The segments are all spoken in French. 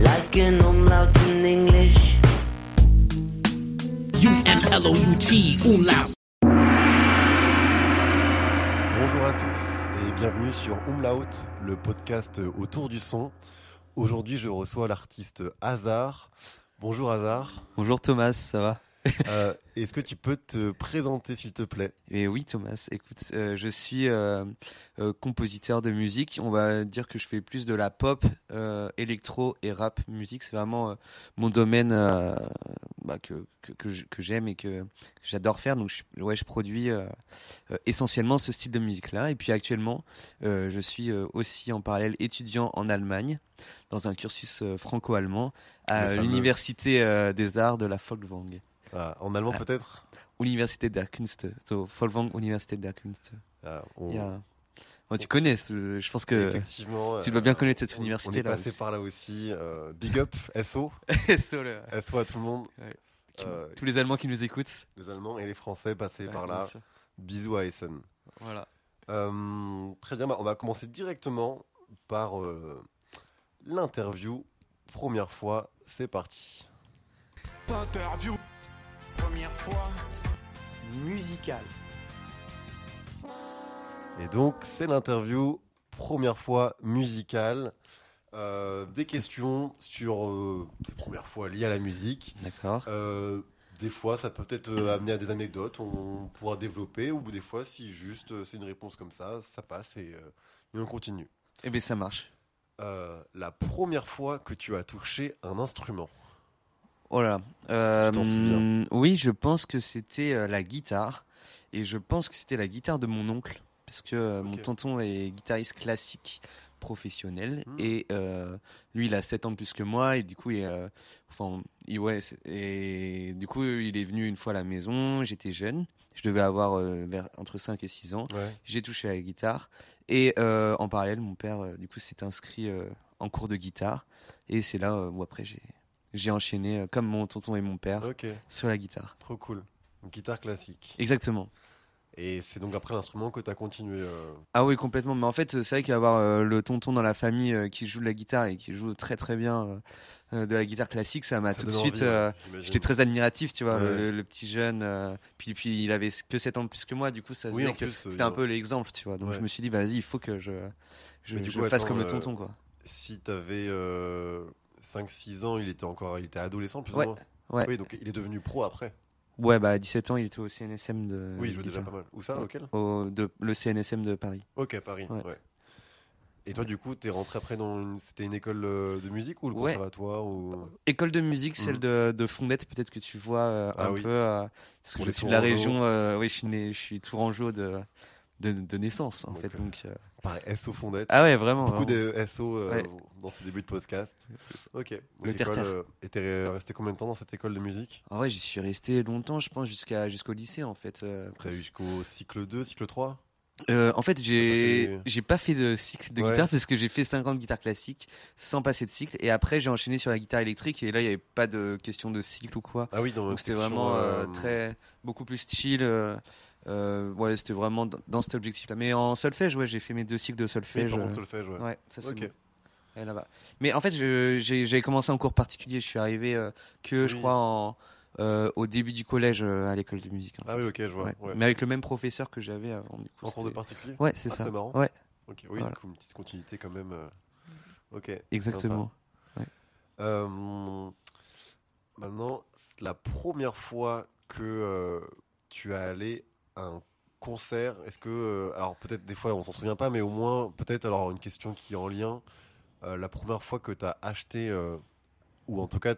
Like an umlaut in English. U-M-L-O-U-T, umlaut. Bonjour à tous et bienvenue sur Umlaut, le podcast autour du son. Aujourd'hui, je reçois l'artiste Hazard. Bonjour Hazard. Bonjour Thomas, ça va? Euh, Est-ce que tu peux te présenter s'il te plaît? Et oui Thomas, écoute, euh, je suis euh, compositeur de musique. On va dire que je fais plus de la pop, électro et rap musique. C'est vraiment mon domaine bah, que, j'aime et que, j'adore faire. Donc je, ouais, je produis essentiellement ce style de musique-là. Et puis actuellement, je suis aussi en parallèle étudiant en Allemagne dans un cursus franco-allemand à l'université des arts de la Folkwang. Ah, En allemand Ah. peut-être? Université der Künste, so Folkwang Université der Künste. Ah, on- a- Ouais, tu connais, je pense que Effectivement. tu euh, dois bien connaître cette on- université On est là. passé par là aussi. euh, big up, SO. Sur le- SO à tout le monde. qui- Euh, Tous les Allemands qui nous écoutent. les Allemands et les Français passés Ouais, par là. sûr. Bisous à Essen. Voilà. Euh, très bien, bah, on va commencer directement par euh, l'interview. Première fois, c'est parti. Interview. Première fois. Musical. Et donc, c'est l'interview, première fois musicale. Euh, des questions sur euh, premières fois liées à la musique. D'accord. Euh, des fois, ça peut peut-être euh, amener à des anecdotes, on pourra développer, ou des fois, si juste euh, c'est une réponse comme ça, ça passe et, euh, et on continue. Eh bien, ça marche. Euh, la première fois que tu as touché un instrument. Oh là. Euh, oui, je pense que c'était euh, la guitare. Et je pense que c'était la guitare de mon oncle. Parce que euh, mon tonton est guitariste classique professionnel. Hmm. Et euh, lui, il a 7 ans de plus que moi. Et du coup, il, est, euh, enfin, il- ouais, et du coup, il est venu une fois à la maison. J'étais jeune. Je devais avoir euh, vers, entre 5 et 6 ans. Ouais. J'ai touché à la guitare. Et en parallèle, mon père, du coup, s'est inscrit en cours de guitare. Et c'est là où après, j'ai, j'ai enchaîné, euh, comme mon tonton et mon père, sur la guitare. trop cool. Une guitare classique. Exactement. Et c'est donc après l'instrument que tu as continué. euh, Ah oui, complètement. Mais en fait, euh, c'est vrai qu'avoir euh, le tonton dans la famille euh, qui joue de la guitare et qui joue très très bien de la guitare classique, ça m'a tout de suite. ouais. J'étais très admiratif, tu vois, Ouais. le, petit jeune. puis, puis il avait que 7 ans de plus que moi, du coup, ça Oui, c'était un peu l'exemple, tu vois. Donc Ouais. je me suis dit, bah, vas-y, il faut que je, je, Mais du je coup, fasse attends, comme le tonton, quoi. Si tu avais 5-6 ans, il était encore il était adolescent plus Ouais, ou moins ouais. Oui, donc il est devenu pro après. Ouais, bah, à 17 ans, il était au CNSM de. oui, il jouait déjà pas mal. Où ça Ouais. Auquel? Au, de, le CNSM de Paris. Ok, Paris. Ouais. Et toi, du coup, t'es rentré après dans une... C'était une école euh, de musique ou le conservatoire ou... École de musique, celle Mhm. de, de Fondette, peut-être que tu vois euh, Ah un oui. peu. euh, parce que je suis de la région. euh, oui, je suis, né, je suis tourangeau de, de, de naissance, en Donc, fait. euh, Donc, euh, Pareil, SO Fondette. Ah ouais, vraiment. Beaucoup de SO euh, Ouais. dans ces débuts de podcast. Ok. Donc, Le terre-terre. euh, Et t'es resté combien de temps dans cette école de musique? En vrai, j'y suis resté longtemps, je pense, jusqu'à jusqu'au lycée, en fait. euh, T'as eu jusqu'au cycle 2, cycle 3 Euh, en fait, j'ai T'as pas fait- j'ai pas fait de cycle de Ouais. guitare parce que j'ai fait 5 ans de guitare classique sans passer de cycle. Et après, j'ai enchaîné sur la guitare électrique. Et là, il n'y avait pas de question de cycle ou quoi. Ah oui, dans Donc c'était vraiment euh, euh, très beaucoup plus chill. Euh, euh, ouais, c'était vraiment dans, cet objectif-là. Mais en solfège, ouais, j'ai fait mes deux cycles de Oui, solfège. par euh, contre, solfège, ouais. ouais, ça c'est bon. Là-bas. Mais en fait, j'ai j'avais commencé en cours particulier. Je suis arrivé euh, que je crois en, euh, au début du collège euh, à l'école de musique. Ah fait. oui, ok, je vois. Ouais. ouais. Mais avec le même professeur que j'avais avant. Du coup, En cours de particulier? Ouais, c'est Ah, ça. c'est marrant. Ouais, Ok, oui, Voilà. une petite continuité quand même. euh, Ok. exactement. Euh, maintenant, c'est la première fois que euh, tu as allé un concert, est-ce que, euh, alors peut-être des fois on s'en souvient pas, mais au moins peut-être alors une question qui est en lien, euh, la première fois que tu as acheté, euh, ou en tout cas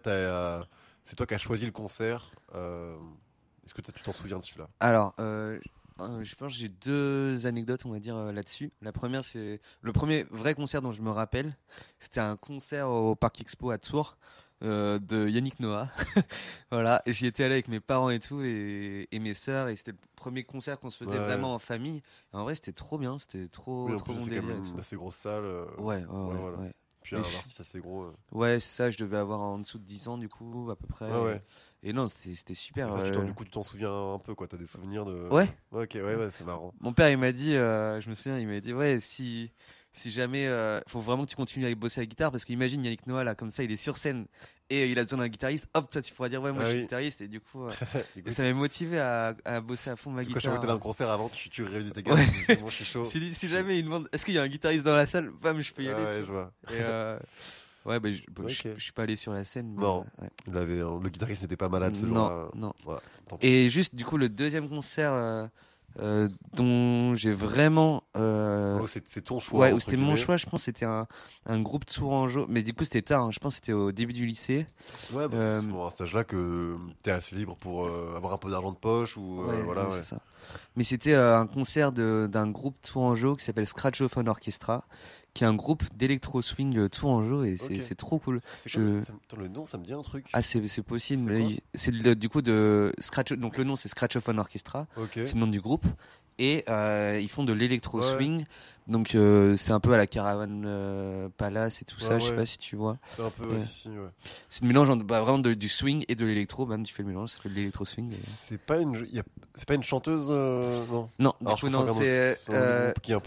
c'est toi qui as choisi le concert, est-ce que tu t'en souviens de celui-là? Alors, je pense j'ai deux anecdotes, on va dire, là-dessus. La première, c'est le premier vrai concert dont je me rappelle. C'était un concert au Parc Expo à Tours de Yannick Noah. voilà, j'y étais allé avec mes parents et tout, et, et mes sœurs, et c'était premier concert qu'on se faisait Ouais. vraiment en famille. Et en vrai, c'était trop bien, c'était trop, Oui, en trop plus bon quand délire. même une assez grosse salle, euh, Ouais, ouais, ouais. voilà. ouais. puis un je- artiste assez gros. euh. Ouais, c'est ça, je devais avoir en dessous de 10 ans, du coup, à peu près. Ouais. Et non, c'était super. Tu du coup, tu t'en souviens un peu, quoi. T'as des souvenirs de. Ouais. Ok, ouais, ouais, c'est marrant. Mon père, il m'a dit, euh, je me souviens, il m'a dit, ouais, si, si jamais, euh, faut vraiment que tu continues à bosser à la guitare parce qu'imagine Yannick Noah là, comme ça, il est sur scène et il a besoin d'un guitariste. Hop, toi, tu pourras dire ouais, moi Ah je suis oui. guitariste et du coup, euh, Écoute, ça m'a motivé à, à bosser à fond ma du coup, chaque fois que guitare. t'es dans un concert avant, tu, tu réunis tes gars, Ouais. c'est bon, je suis chaud. Si, si jamais il demande, est-ce qu'il y a un guitariste dans la salle, bam, je peux y Ah aller. ouais, je vois. Et, euh, ouais, bah, je, bon, je- je suis pas allé sur la scène. mais, Non. euh, ouais. Il avait, le guitariste n'était pas malade ce non, jour-là. non. Voilà, pis. Et juste, du coup, le deuxième concert euh, dont j'ai vraiment. euh, Oh, c'est ton choix. ouais, c'était mon choix, je pense c'était un, un groupe Tourangeau. Mais du coup, c'était tard, hein, je pense c'était au début du lycée. Ouais, bah, Euh, c'est souvent à un stage-là que t'es assez libre pour euh, avoir un peu d'argent de poche ou euh, Ouais, voilà. ouais, ça. Mais c'était un concert de- d'un groupe Tourangeau qui s'appelle Scratchophone Orchestra, qui est un groupe d'électro-swing euh, Tourangeau et c'est Ok. c'est trop cool. Je- ça attends, le nom, ça me dit un truc. Ah, c'est possible. C'est mais C'est du coup de Scratch. Donc le nom c'est Scratchophone Orchestra. C'est le nom du groupe. Et euh, ils font de l'électro swing. Donc euh, c'est un peu à la Caravan euh, Palace et tout ça. Ouais, Je sais pas si tu vois. C'est un peu, Ouais. si, si. C'est le mélange bah, vraiment de- du swing et de l'électro. Même tu fais le mélange, ça fait de l'électro swing. et- C'est pas une, a- c'est pas une chanteuse, euh, non? Non, Alors, du coup non, c'est.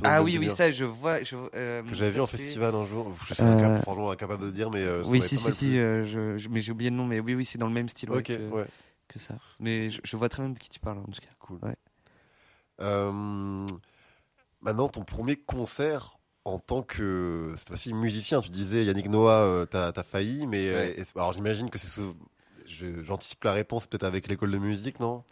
ah oui, oui, ça je vois. Je, que j'avais vu en festival un jour. Je suis incapable, franchement incapable de dire, mais Oui, si, si, si, je, mais j'ai oublié le nom, mais oui, oui, c'est dans le même style ouais, Ok, que, ouais, que ça. Mais je, je vois très bien de qui tu parles en tout cas. cool. Ouais. Euh, maintenant, ton premier concert en tant que cette fois-ci musicien, tu disais Yannick Noah, euh, t'as as failli, mais euh, Ouais. alors j'imagine que c'est j'anticipe la réponse peut-être avec l'école de musique, non?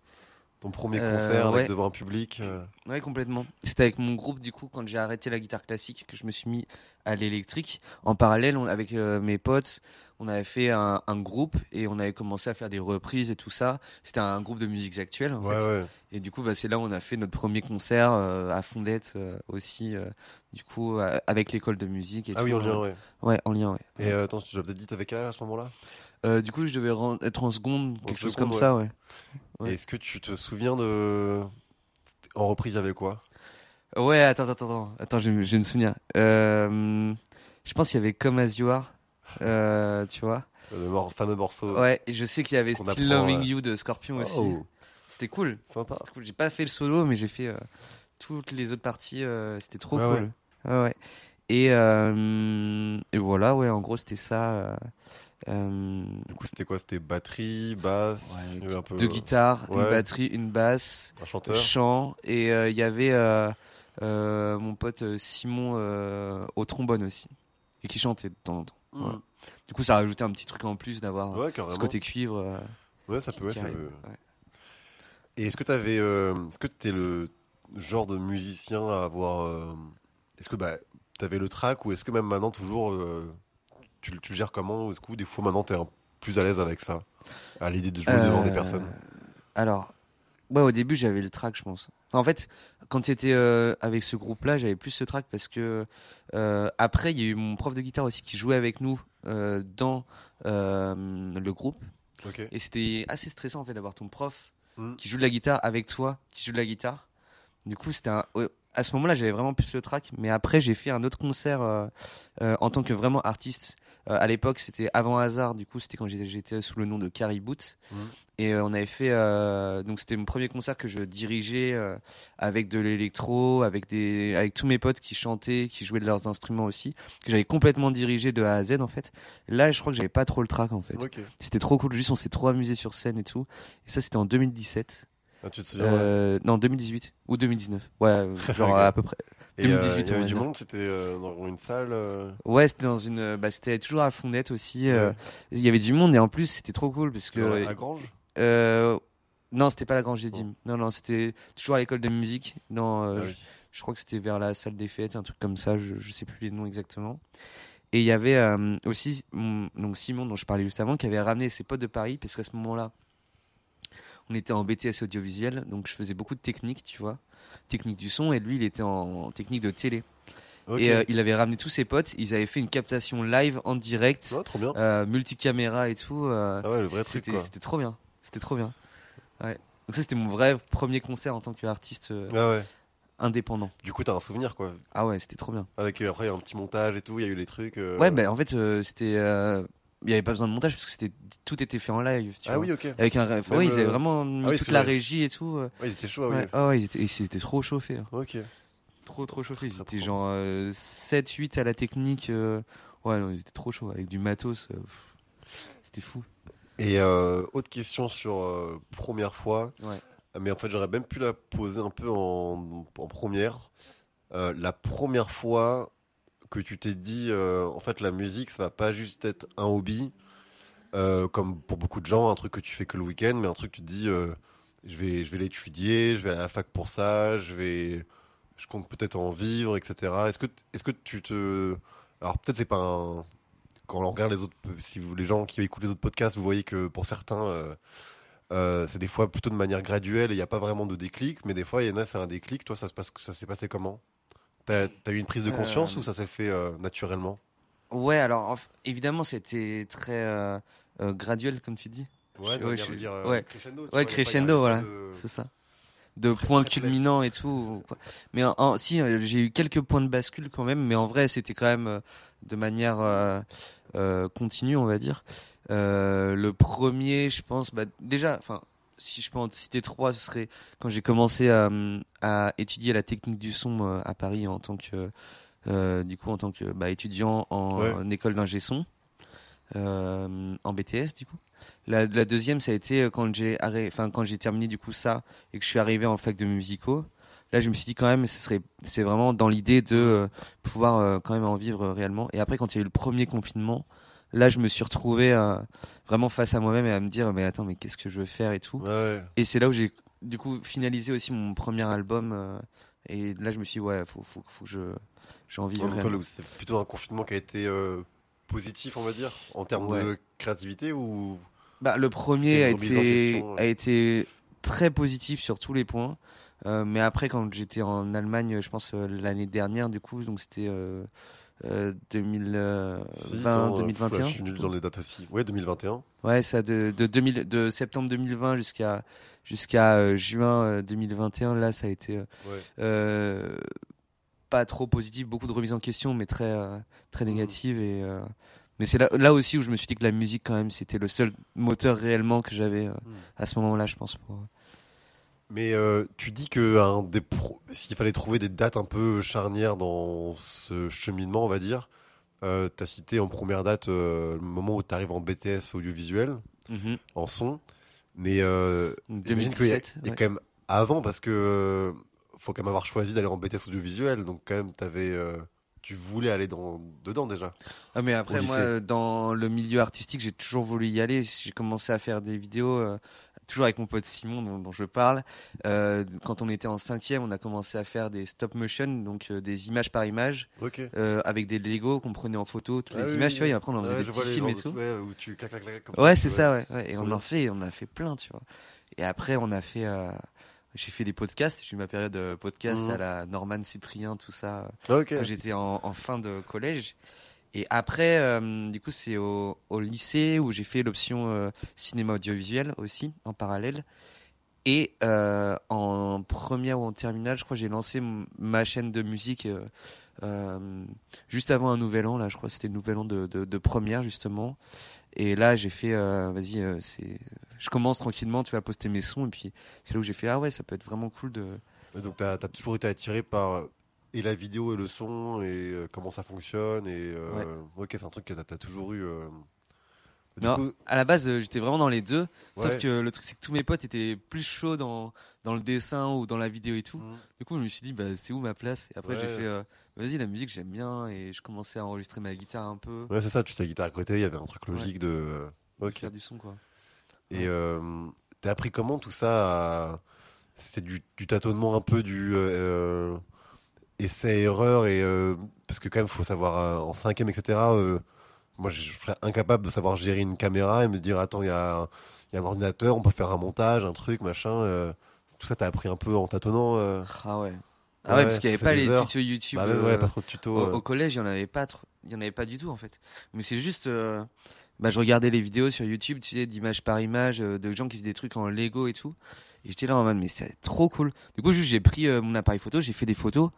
Ton premier Euh, concert avec devant un public. euh, Ouais, complètement. C'était avec mon groupe, du coup, quand j'ai arrêté la guitare classique, que je me suis mis à l'électrique. En parallèle, on- avec euh, mes potes, on avait fait un, un groupe et on avait commencé à faire des reprises et tout ça. C'était un groupe de musique actuelle, en Ouais, fait. ouais. Et du coup, bah, c'est là où on a fait notre premier concert euh, à Fondette euh, aussi, euh, du coup, euh, avec l'école de musique. Et Ah oui, tout, en lien, euh, ouais. Ouais, en lien, ouais. Et attends, tu l'as peut-être dit, t'avais quel âge à ce moment-là? Du coup, je devais être en seconde, quelque chose comme ouais. ça, ouais. Est-ce que tu te souviens de. En reprise, il y avait quoi? Ouais, attends, attends, attends, attends, je, je me souvenir. Je pense qu'il y avait Come As You Are, euh, tu vois. Le mor- fameux morceau. Ouais, et je sais qu'il y avait Still apprend, Loving euh, You de Scorpion aussi. Oh, C'était cool. sympa. Cool. J'ai pas fait le solo, mais j'ai fait euh, toutes les autres parties. euh, C'était trop cool. Ouais, ouais. Et, et voilà, ouais, en gros, c'était ça. Du coup, c'était quoi? C'était batterie, basse, ouais, un peu deux guitares, une batterie, une basse, un chanteur. chant. Et il y avait mon pote Simon au trombone aussi. Et qui chantait de temps en temps. Voilà. Du coup, ça rajoutait un petit truc en plus d'avoir Ouais, carrément. ce côté cuivre. euh, Ouais, ça qui- peut. qui ça. Et est-ce que tu avais, est-ce que t'es le genre de musicien à avoir, euh, est-ce que bah t'avais le track ou est-ce que même maintenant toujours euh, tu, le- tu le gères comment? Est-ce que des fois maintenant t'es un- plus à l'aise avec ça, à l'idée de jouer devant des Euh, personnes? Alors, ouais, au début, j'avais le track, je pense. En fait, quand c'était euh, avec ce groupe-là, j'avais plus ce track parce que euh, après, il y a eu mon prof de guitare aussi qui jouait avec nous euh, dans euh, le groupe. Et c'était assez stressant en fait d'avoir ton prof Mm. qui joue de la guitare avec toi, qui joue de la guitare. Du coup, c'était un... à ce moment-là, j'avais vraiment plus le track. Mais après, j'ai fait un autre concert en tant que vraiment artiste. Euh, à l'époque, c'était avant hasard. Du coup, c'était quand j'étais- sous le nom de Carrie Boots. Mm. Et euh, on avait fait. euh, donc, c'était mon premier concert que je dirigeais avec de l'électro, avec des, avec tous mes potes qui chantaient, qui jouaient de leurs instruments aussi, que j'avais complètement dirigé de A à Z en fait. Là, je crois que j'avais pas trop le track en fait. C'était trop cool, juste on s'est trop amusé sur scène et tout. Et ça, c'était en 2017. Ah, tu te souviens ouais. Euh, non, 2018 ou 2019. Ouais, genre à peu près. Et, euh, 2018, il y avait va du monde, c'était euh, dans une salle. euh, Ouais, c'était dans une. Bah, c'était toujours à Fondette aussi. Ouais. Il y avait du monde et en plus, c'était trop cool parce que. la Grange? Euh, non, c'était pas la Grange des Dîmes. Non, non, c'était toujours à l'école de musique. Euh, Ah je, oui. je crois que c'était vers la salle des fêtes, un truc comme ça. Je, je sais plus les noms exactement. Et il y avait euh, aussi donc Simon, dont je parlais juste avant, qui avait ramené ses potes de Paris parce qu'à ce moment-là, on était en BTS audiovisuel, donc je faisais beaucoup de technique, tu vois, technique du son, et lui, il était en, technique de télé. Et euh, il avait ramené tous ses potes, ils avaient fait une captation live en direct, trop bien. euh, multicaméra et tout. euh, Ah ouais, le vrai truc c'était trop bien, c'était trop bien. Ouais. Donc ça, c'était mon vrai premier concert en tant qu'artiste Ah ouais. indépendant. Du coup, t'as un souvenir quoi. Ah ouais, c'était trop bien. Avec euh, après un petit montage et tout, il y a eu les trucs. euh, Ouais, bah en fait, euh, c'était. Il n'y avait pas besoin de montage parce que c'était tout était fait en live. Tu Ah vois. oui, ok. Avec un. enfin, ouais, ils avaient euh, vraiment mis oui, toute la vrai. régie et tout. euh. Ouais, ils étaient chauds, ah oui. Ouais, ah ouais, ils étaient, ils trop chauffés. hein. Ok. Trop trop chauffé. Ils étaient genre euh, 7-8 à la technique. euh, Ouais, non, ils étaient trop chauds avec du matos. euh, C'était fou. Et autre question sur première fois. Ouais. Mais en fait, j'aurais même pu la poser un peu en, en première. La première fois que tu t'es dit, euh, en fait, la musique, ça va pas juste être un hobby, euh, comme pour beaucoup de gens, un truc que tu fais que le week-end, mais un truc que tu te dis, euh, je vais, je vais l'étudier, je vais à la fac pour ça, je vais, je compte peut-être en vivre, etc. Est-ce que, est-ce que tu te, alors peut-être c'est pas un, quand on regarde les autres, si les gens qui écoutent les autres podcasts, vous voyez que pour certains, c'est des fois plutôt de manière graduelle il n'y a pas vraiment de déclic, mais des fois, il y en a, c'est un déclic. Toi, ça se passe, ça s'est passé comment? T'as as eu une prise de conscience Euh, ou ça s'est fait euh, naturellement? Ouais, alors évidemment, c'était très euh, euh, graduel, comme tu dis. Ouais, je- ouais, je- dire, euh, ouais. crescendo. Ouais, vois, crescendo, voilà. de- C'est ça. De points culminants et tout. quoi. Mais en, en- si, euh, j'ai eu quelques points de bascule quand même, mais en vrai, c'était quand même euh, de manière euh, euh, continue, on va dire. Euh, le premier, je pense, bah, déjà, enfin, si je peux en citer trois, ce serait quand j'ai commencé à, à étudier la technique du son euh, à Paris en tant que, euh, du coup, en tant que bah, étudiant en, Ouais. en école d'ingé son, euh, en BTS, du coup. La, la deuxième, ça a été quand j'ai enfin quand j'ai terminé du coup ça et que je suis arrivé en fac de musicaux. Là, je me suis dit quand même, ce serait, c'est vraiment dans l'idée de pouvoir quand même en vivre réellement. Et après, quand il y a eu le premier confinement, là, je me suis retrouvé euh, vraiment face à moi-même et à me dire, mais attends, mais qu'est-ce que je veux faire et tout. Ouais. Et c'est là où j'ai du coup finalisé aussi mon premier album. euh, et là, je me suis dit, ouais, faut, faut, faut que je, Ouais, vraiment. le- c'est plutôt un confinement qui a été euh, positif, on va dire, en termes de créativité ou Bah, le premier a été, question, ouais. a été très positif sur tous les points. Euh, mais après, quand j'étais en Allemagne, je pense l'année dernière, du coup, donc c'était euh, euh, 2020, Si, attends, euh, 2021. Je suis nul dans les dates aussi. Ouais, 2021. Ouais, ça de, de, 2000, de septembre 2020 jusqu'à jusqu'à euh, juin euh, 2021, là, ça a été euh, Ouais. euh, pas trop positif, beaucoup de remises en question, mais très euh, très Mhm. négative. Et euh, mais c'est là, là aussi où je me suis dit que la musique, quand même, c'était le seul moteur réellement que j'avais euh, Mhm. à ce moment-là, je pense. Pour... Mais euh, tu dis que un des pro- s'il fallait trouver des dates un peu charnières dans ce cheminement, on va dire, euh, tu as cité en première date euh, le moment où tu arrives en BTS audiovisuel, Mhm. en son. Mais euh, j'imagine qu'il y a, 2017. il y a ouais. quand même avant, parce que euh, faut quand même avoir choisi d'aller en BTS audiovisuel, donc quand même t'avais, euh, tu voulais aller dans, dedans déjà. Ah, mais après, moi, dans le milieu artistique, j'ai toujours voulu y aller. J'ai commencé à faire des vidéos, toujours avec mon pote Simon, dont, dont je parle. Euh, quand on était en cinquième, on a commencé à faire des stop motion, donc euh, des images par image, Ok. euh, avec des Lego qu'on prenait en photo, toutes Ah les oui, images, oui, tu vois. Et après, on en faisait Ouais, des petits films et tout. ouais, où tu clac, clac, clac, comme Ouais, ça, c'est ça, ouais. ouais. Et on bien. en fait, on a fait plein, tu vois. Et après, on a fait. j'ai fait des podcasts. J'ai eu ma période podcast Mhm. à la Norman Cyprien, tout ça Ah, ok. quand j'étais en, en fin de collège. Et après, euh, du coup, c'est au, lycée où j'ai fait l'option euh, cinéma audiovisuel aussi, en parallèle. Et euh, en première ou en terminale, je crois, j'ai lancé ma chaîne de musique juste avant un nouvel an. Là, je crois c'était le nouvel an de, première, justement. Et là, j'ai fait, vas-y, je commence tranquillement, tu vas poster mes sons. Et puis, c'est là où j'ai fait, ah ouais, ça peut être vraiment cool de, Donc, tu as, toujours été attiré par et la vidéo et le son et euh, comment ça fonctionne. Et, euh, Ok, c'est un truc que tu as, toujours eu. euh. Non, coup, à la base, j'étais vraiment dans les deux. Sauf ouais. que le truc, c'est que tous mes potes étaient plus chauds dans, dans le dessin ou dans la vidéo et tout. Mhm. Du coup, je me suis dit, bah, c'est où ma place? Et après, j'ai Ouais. fait, euh, vas-y, la musique, j'aime bien. Et je commençais à enregistrer ma guitare un peu. Ouais, c'est ça, tu sais, guitare à côté, il y avait un truc logique de. euh. Faire du son, quoi. Et euh, t'as appris comment tout ça à- C'est du, du tâtonnement un peu du euh, essai-erreur et euh, parce que quand même faut savoir euh, en cinquième etc. euh, moi je serais incapable de savoir gérer une caméra et me dire attends il y a, un- il y a un ordinateur on peut faire un montage un truc machin tout ça t'as appris un peu en tâtonnant Ah ouais. Ah Ouais, ouais, parce qu'il n'y avait pas les heures. tutos YouTube. bah, ouais pas trop de tutos au, au collège, il n'y en avait pas trop. Il y en avait pas du tout, en fait. Mais c'est juste. bah, je regardais les vidéos sur YouTube, tu sais, d'image par image, euh, de gens qui faisaient des trucs en Lego et tout. Et j'étais là en mode, mais c'est trop cool. Du coup, juste, j'ai pris euh, mon appareil photo, j'ai fait des photos.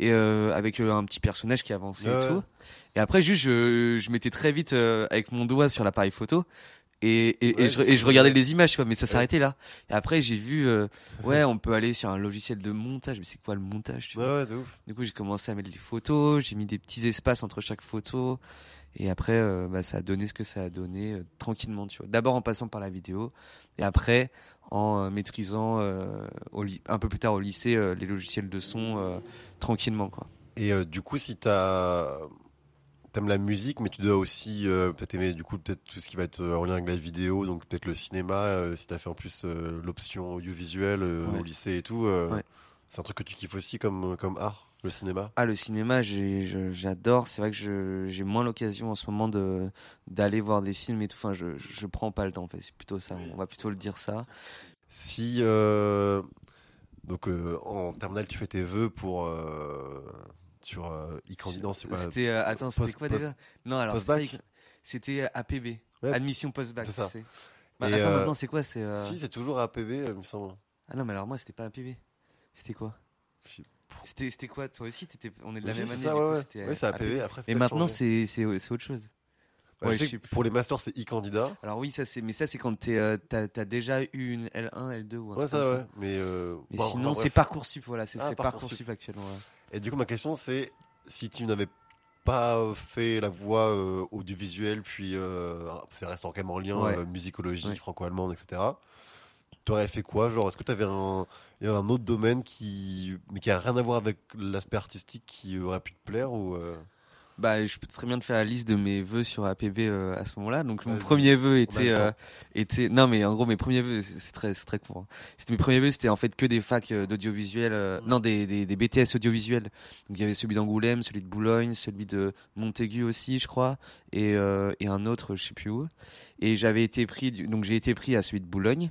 Et euh, avec euh, un petit personnage qui avançait Ouais, et tout. Et après, juste, je, je mettais très vite euh, avec mon doigt sur l'appareil photo. Et, et, Ouais, je, je et je vois. regardais les images, tu vois, mais ça Ouais. s'arrêtait là. Et après, j'ai vu, euh, ouais, on peut aller sur un logiciel de montage. Mais c'est quoi le montage, tu Ouais, vois? ouais, de ouf. Du coup, j'ai commencé à mettre les photos, j'ai mis des petits espaces entre chaque photo. Et après, euh, bah, ça a donné ce que ça a donné euh, tranquillement, tu vois. D'abord en passant par la vidéo, et après en euh, maîtrisant au un peu plus tard au lycée les logiciels de son tranquillement, quoi. Et du coup, si t'as t'aimes la musique, mais tu dois aussi peut-être aimer du coup peut-être tout ce qui va être en lien avec la vidéo, donc peut-être le cinéma. si t'as fait en plus l'option audiovisuelle Ouais. au lycée et tout, Ouais. c'est un truc que tu kiffes aussi comme comme art, le cinéma? Ah, le cinéma, j'adore. C'est vrai que j'ai moins l'occasion en ce moment de d'aller voir des films et tout. Enfin, je, je prends pas le temps. En fait, c'est plutôt ça. On va plutôt le dire ça. Si euh, donc euh, en terminale, tu fais tes vœux pour euh, sur non, c'est quoi C'était attends, c'était quoi déjà? Non, alors pas c'était APB, Ouais. admission post-bac. C'est ça. tu sais. Bah, Et, attends, maintenant c'est quoi C'est Si, c'est toujours APB, il me semble. ah non, mais alors moi c'était pas APB. C'était quoi? C'était quoi Toi aussi, t'étais- on est de la Oui, même année. ça, du ouais, coup, ouais. Ouais, c'est APB. Après, Mais peut-être maintenant c'est autre chose. Bah, ouais, je sais je sais que plus. pour les masters, c'est e-candidat. Alors oui, ça c'est mais ça c'est quand t'es, euh, t'as déjà eu une L1, L2 ou un Ouais, truc comme ça, ça. ouais. Mais, euh, Mais bon, sinon, c'est. Parcoursup, voilà, c'est Ah, Parcoursup. Parcoursup actuellement. ouais. Et du coup, ma question, c'est si tu n'avais pas fait la voie euh, audiovisuelle, puis euh, c'est restant quand même en lien, Ouais. euh, musicologie, Ouais. franco-allemande, etc. Tu aurais fait quoi Genre, est-ce que tu avais un, il y a un autre domaine qui, mais qui a rien à voir avec l'aspect artistique qui aurait pu te plaire ou euh, Bah, je peux très bien te faire la liste de mes vœux sur APB euh, à ce moment-là. Donc, mon premier vœu était, euh, était, non, mais en gros, mes premiers vœux, c'est très, c'est très court. hein. C'était mes premiers vœux, c'était en fait que des facs euh, d'audiovisuel, euh, Mm. non, des, des, des BTS audiovisuels. Donc, il y avait celui d'Angoulême, celui de Boulogne, celui de Montaigu aussi, je crois, et, euh, et un autre, je sais plus où. Et j'avais été pris, donc j'ai été pris à celui de Boulogne.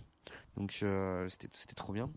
Donc, euh, c'était, c'était trop bien.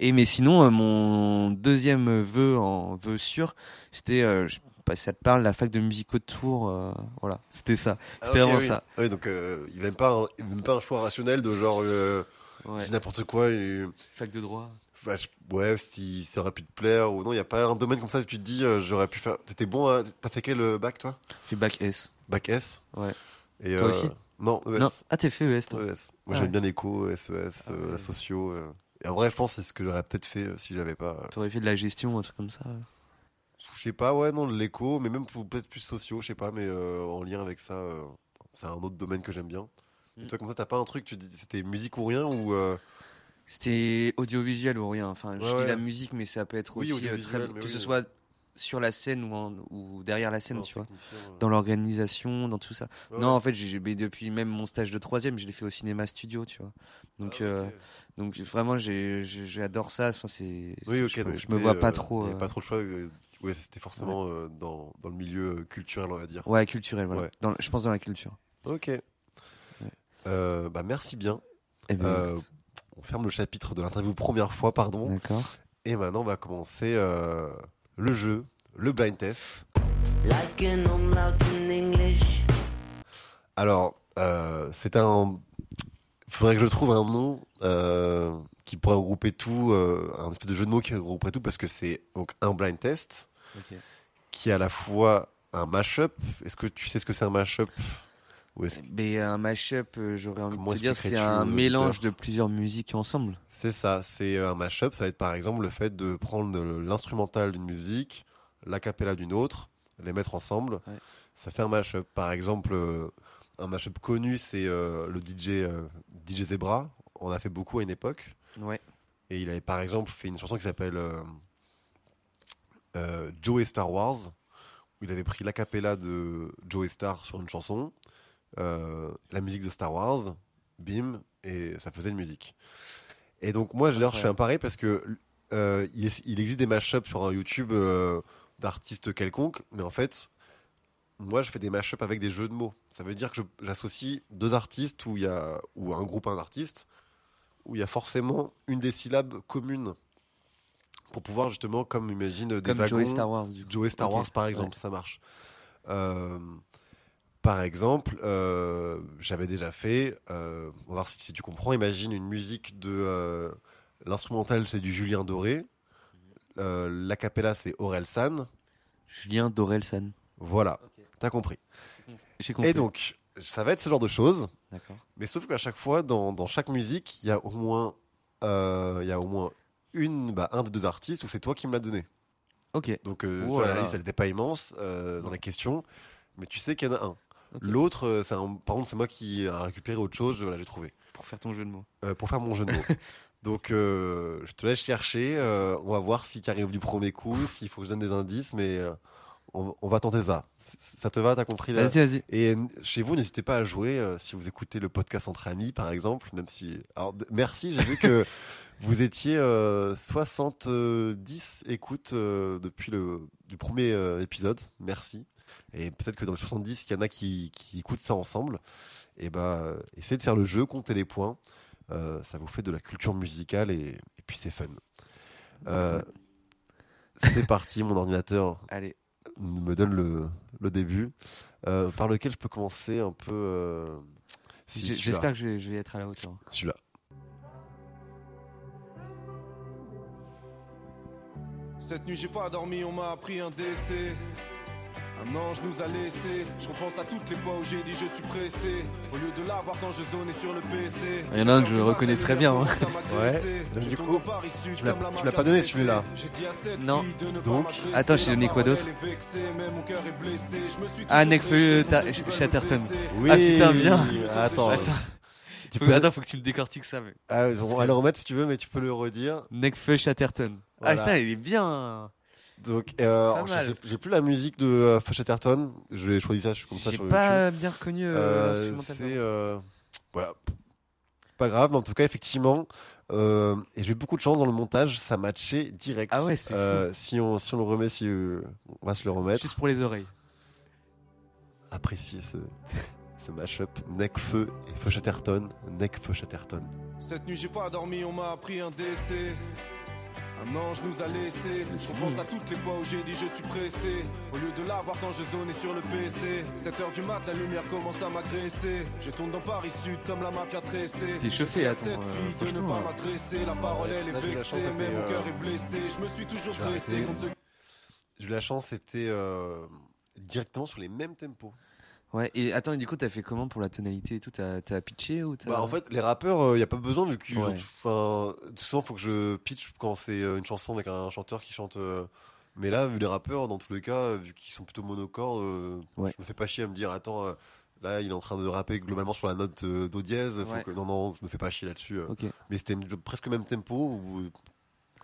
Et mais sinon, euh, mon deuxième vœu en vœu sûr, c'était, euh, je sais pas si ça te parle, la fac de musique de Tours. euh, voilà, c'était ça. C'était Ah, vraiment oui. ça. Oui, donc euh, il n'y même pas, un, avait même pas un choix rationnel de genre euh, Ouais. je dis n'importe quoi. Et, Fac de droit. bah, je- ouais, si ça aurait pu te plaire ou non, il n'y a pas un domaine comme ça où tu te dis euh, j'aurais pu faire. T'étais bon, à... t'as fait quel bac toi? Fait bac S. Bac S? Ouais. Et, Toi aussi? Non, ES. Non, ah t'es fait ES toi. ES. Moi Ah j'aime ouais. bien l'éco, SES, Ah euh, ouais. la socio. euh. Et en vrai, je pense que c'est ce que j'aurais peut-être fait euh, si j'avais pas. euh, T'aurais fait de la gestion, un truc comme ça. Je sais pas, ouais, non, de l'éco, mais même peut-être plus socio, je sais pas, mais euh, en lien avec ça, euh, c'est un autre domaine que j'aime bien. Et Mm. toi, comme ça, t'as pas un truc, tu dis c'était musique ou rien ou. euh, C'était audiovisuel ou rien. Enfin, je dis la musique, mais ça peut être Oui, aussi euh, très, que oui, ce soit sur la scène ou, en- ou derrière la scène, non, tu vois. Dans l'organisation, dans tout ça. Ouais, Non, en fait, j'ai depuis même mon stage de troisième, je l'ai fait au cinéma studio, tu vois. Donc, Ah, euh, donc vraiment, j'adore ça. Enfin, c'est. Oui, ok, je, donc je me vois pas euh, trop. euh, pas trop le choix. ouais, c'était forcément dans, dans le milieu culturel, on va dire. Ouais, culturel, voilà. Ouais. Dans- je pense dans la culture. Ok. Bah, merci bien. Eh Euh, on ferme le chapitre de l'interview première fois, pardon. D'accord. Et maintenant, on va commencer le jeu, le blind test. Like an umlaut in English. Alors, euh, c'est un. Il faudrait que je trouve un nom euh, qui pourrait regrouper tout, euh, un espèce de jeu de mots qui regrouperait tout, parce que c'est donc un blind test qui est à la fois un mashup. Est-ce que tu sais ce que c'est un mashup? Ou est-ce que- Mais un mashup, euh, j'aurais envie Comment de te dire, c'est expliquerais-tu un aux mélange de plusieurs musiques ensemble. C'est ça, c'est euh, un mashup. Ça va être par exemple le fait de prendre l'instrumental d'une musique, l'acapella d'une autre, les mettre ensemble. Ouais. Ça fait un mashup. Par exemple, euh, un mashup connu, c'est euh, le DJ, euh, DJ Zebra. On a fait beaucoup à une époque. Ouais. Et il avait par exemple fait une chanson qui s'appelle euh, euh, Joe Star Wars, où il avait pris l'acapella de Joe Star sur une chanson, la musique de Star Wars, bim, et ça faisait une musique. Et donc moi, d'ailleurs, je fais un pari parce que euh, il, est- il existe des mashups sur un YouTube euh, d'artistes quelconques, mais en fait, moi, je fais des mashups avec des jeux de mots. Ça veut dire que j'associe deux artistes où il y a ou un groupe artiste où il y a forcément une des syllabes communes pour pouvoir justement, comme imagine des Comme wagons, Joey Star Wars, du coup. Joey Star Wars, par ouais. exemple, ça marche. Euh, par exemple, euh, j'avais déjà fait, euh, on va voir si, si tu comprends, imagine une musique de. euh, L'instrumental, c'est du Julien Doré. Euh, L'acapella, c'est Aurel San. Julien Dorelsan. Voilà, Ok. t'as compris. J'ai compris. Et donc, ça va être ce genre de choses, D'accord. mais sauf qu'à chaque fois, dans, dans chaque musique, il y a au moins, euh, il y a au moins une, bah, un des deux artistes où c'est toi qui me l'as donné. Ok. Donc, euh, Oh la liste, elle n'était pas immense euh, dans Non. la question, mais tu sais qu'il y en a un. L'autre, euh, c'est un- par contre, c'est moi qui a récupéré autre chose, voilà, j'ai trouvé. Pour faire ton jeu de mots. Euh, pour faire mon jeu de mots. Donc, euh, je te laisse chercher. euh, on va voir si tu arrives du premier coup, s'il faut que je donne des indices, mais euh, on, on va tenter ça. Ça te va T'as compris là Vas-y, vas-y. Et chez vous, n'hésitez pas à jouer euh, si vous écoutez le podcast entre amis, par exemple. Même si, alors, merci. J'ai vu que vous étiez euh, 70 écoutes euh, depuis le du premier euh, épisode. Merci. Et peut-être que dans les 70, il y en a qui, qui écoutent ça ensemble. Et ben, essayez de faire le jeu, comptez les points. Euh, ça vous fait de la culture musicale et, et puis c'est fun. Euh, c'est parti, mon ordinateur Allez. me donne le, le début. Euh, par lequel je peux commencer un peu. euh, si. J'espère que je vais, je vais être à la hauteur. Celui-là. Cette nuit j'ai pas dormi, on m'a appris un décès. Un ange nous a laissés. Je repense à toutes les fois où j'ai dit je suis pressé. Au lieu de l'avoir quand je zonais sur le PC. Il y en a un que je reconnais très bien, hein. Ouais, donc du coup, tu l'as- pas donné, celui-là. Non. Donc, Attends, j'ai donné quoi d'autre Ah, Nekfeu Ta- Chatterton. Oui. Ah, putain, bien. Attends. Attends. Tu Faut- peux- Attends, faut que tu me décortiques ça. mais- Ah, on va que- le remettre si tu veux, mais tu peux le redire. Nekfeu Chatterton. Ah, Voilà. putain, il est bien. Donc, euh, Pas sais- j'ai plus la musique de euh. Je vais choisir ça, je suis comme ça J'ai sur pas YouTube. bien reconnu euh, Euh, c'est euh, voilà, pas grave, mais en tout cas, effectivement, euh, et j'ai eu beaucoup de chance dans le montage, ça matchait direct. Ah ouais, c'est Euh, si on si on le remet, si euh, on va se le remettre. Juste pour les oreilles. Apprécier ce ce mashup Necfeu et Fush Atherton, Necfeu Chatterton. Cette nuit j'ai pas dormi, on m'a appris un décès. Un ange nous a laissés. Mais Je pense à toutes les fois où j'ai dit je suis pressé. Au lieu de l'avoir quand je zonais sur le PC. 7 heures du mat, la lumière commence à m'agresser. Je tourne dans Paris Sud comme la mafia tressée. T'es chauffé, à cette euh, fille de ne pas euh. m'adresser. La parole elle est vexée, mais mon cœur euh, est blessé. Je me suis toujours pressé contre ce J'ai eu la chance, c'était euh, directement sur les mêmes tempos. Ouais, et attends, et du coup, t'as fait comment pour la tonalité et tout? T'as t'as pitché ou. Bah, en fait, les rappeurs, il n'y a pas besoin vu que Ouais. enfin, tout souvent, faut que je pitch quand c'est euh, une chanson avec un chanteur qui chante. euh, Mais là, vu les rappeurs, dans tous les cas, euh, vu qu'ils sont plutôt monocordes, euh, Ouais. je me fais pas chier à me dire, attends, euh, là, il est en train de rapper globalement sur la note euh, do dièse. faut Ouais. que- Non, non, je me fais pas chier là-dessus. euh. Mais c'était presque le même tempo, ou euh,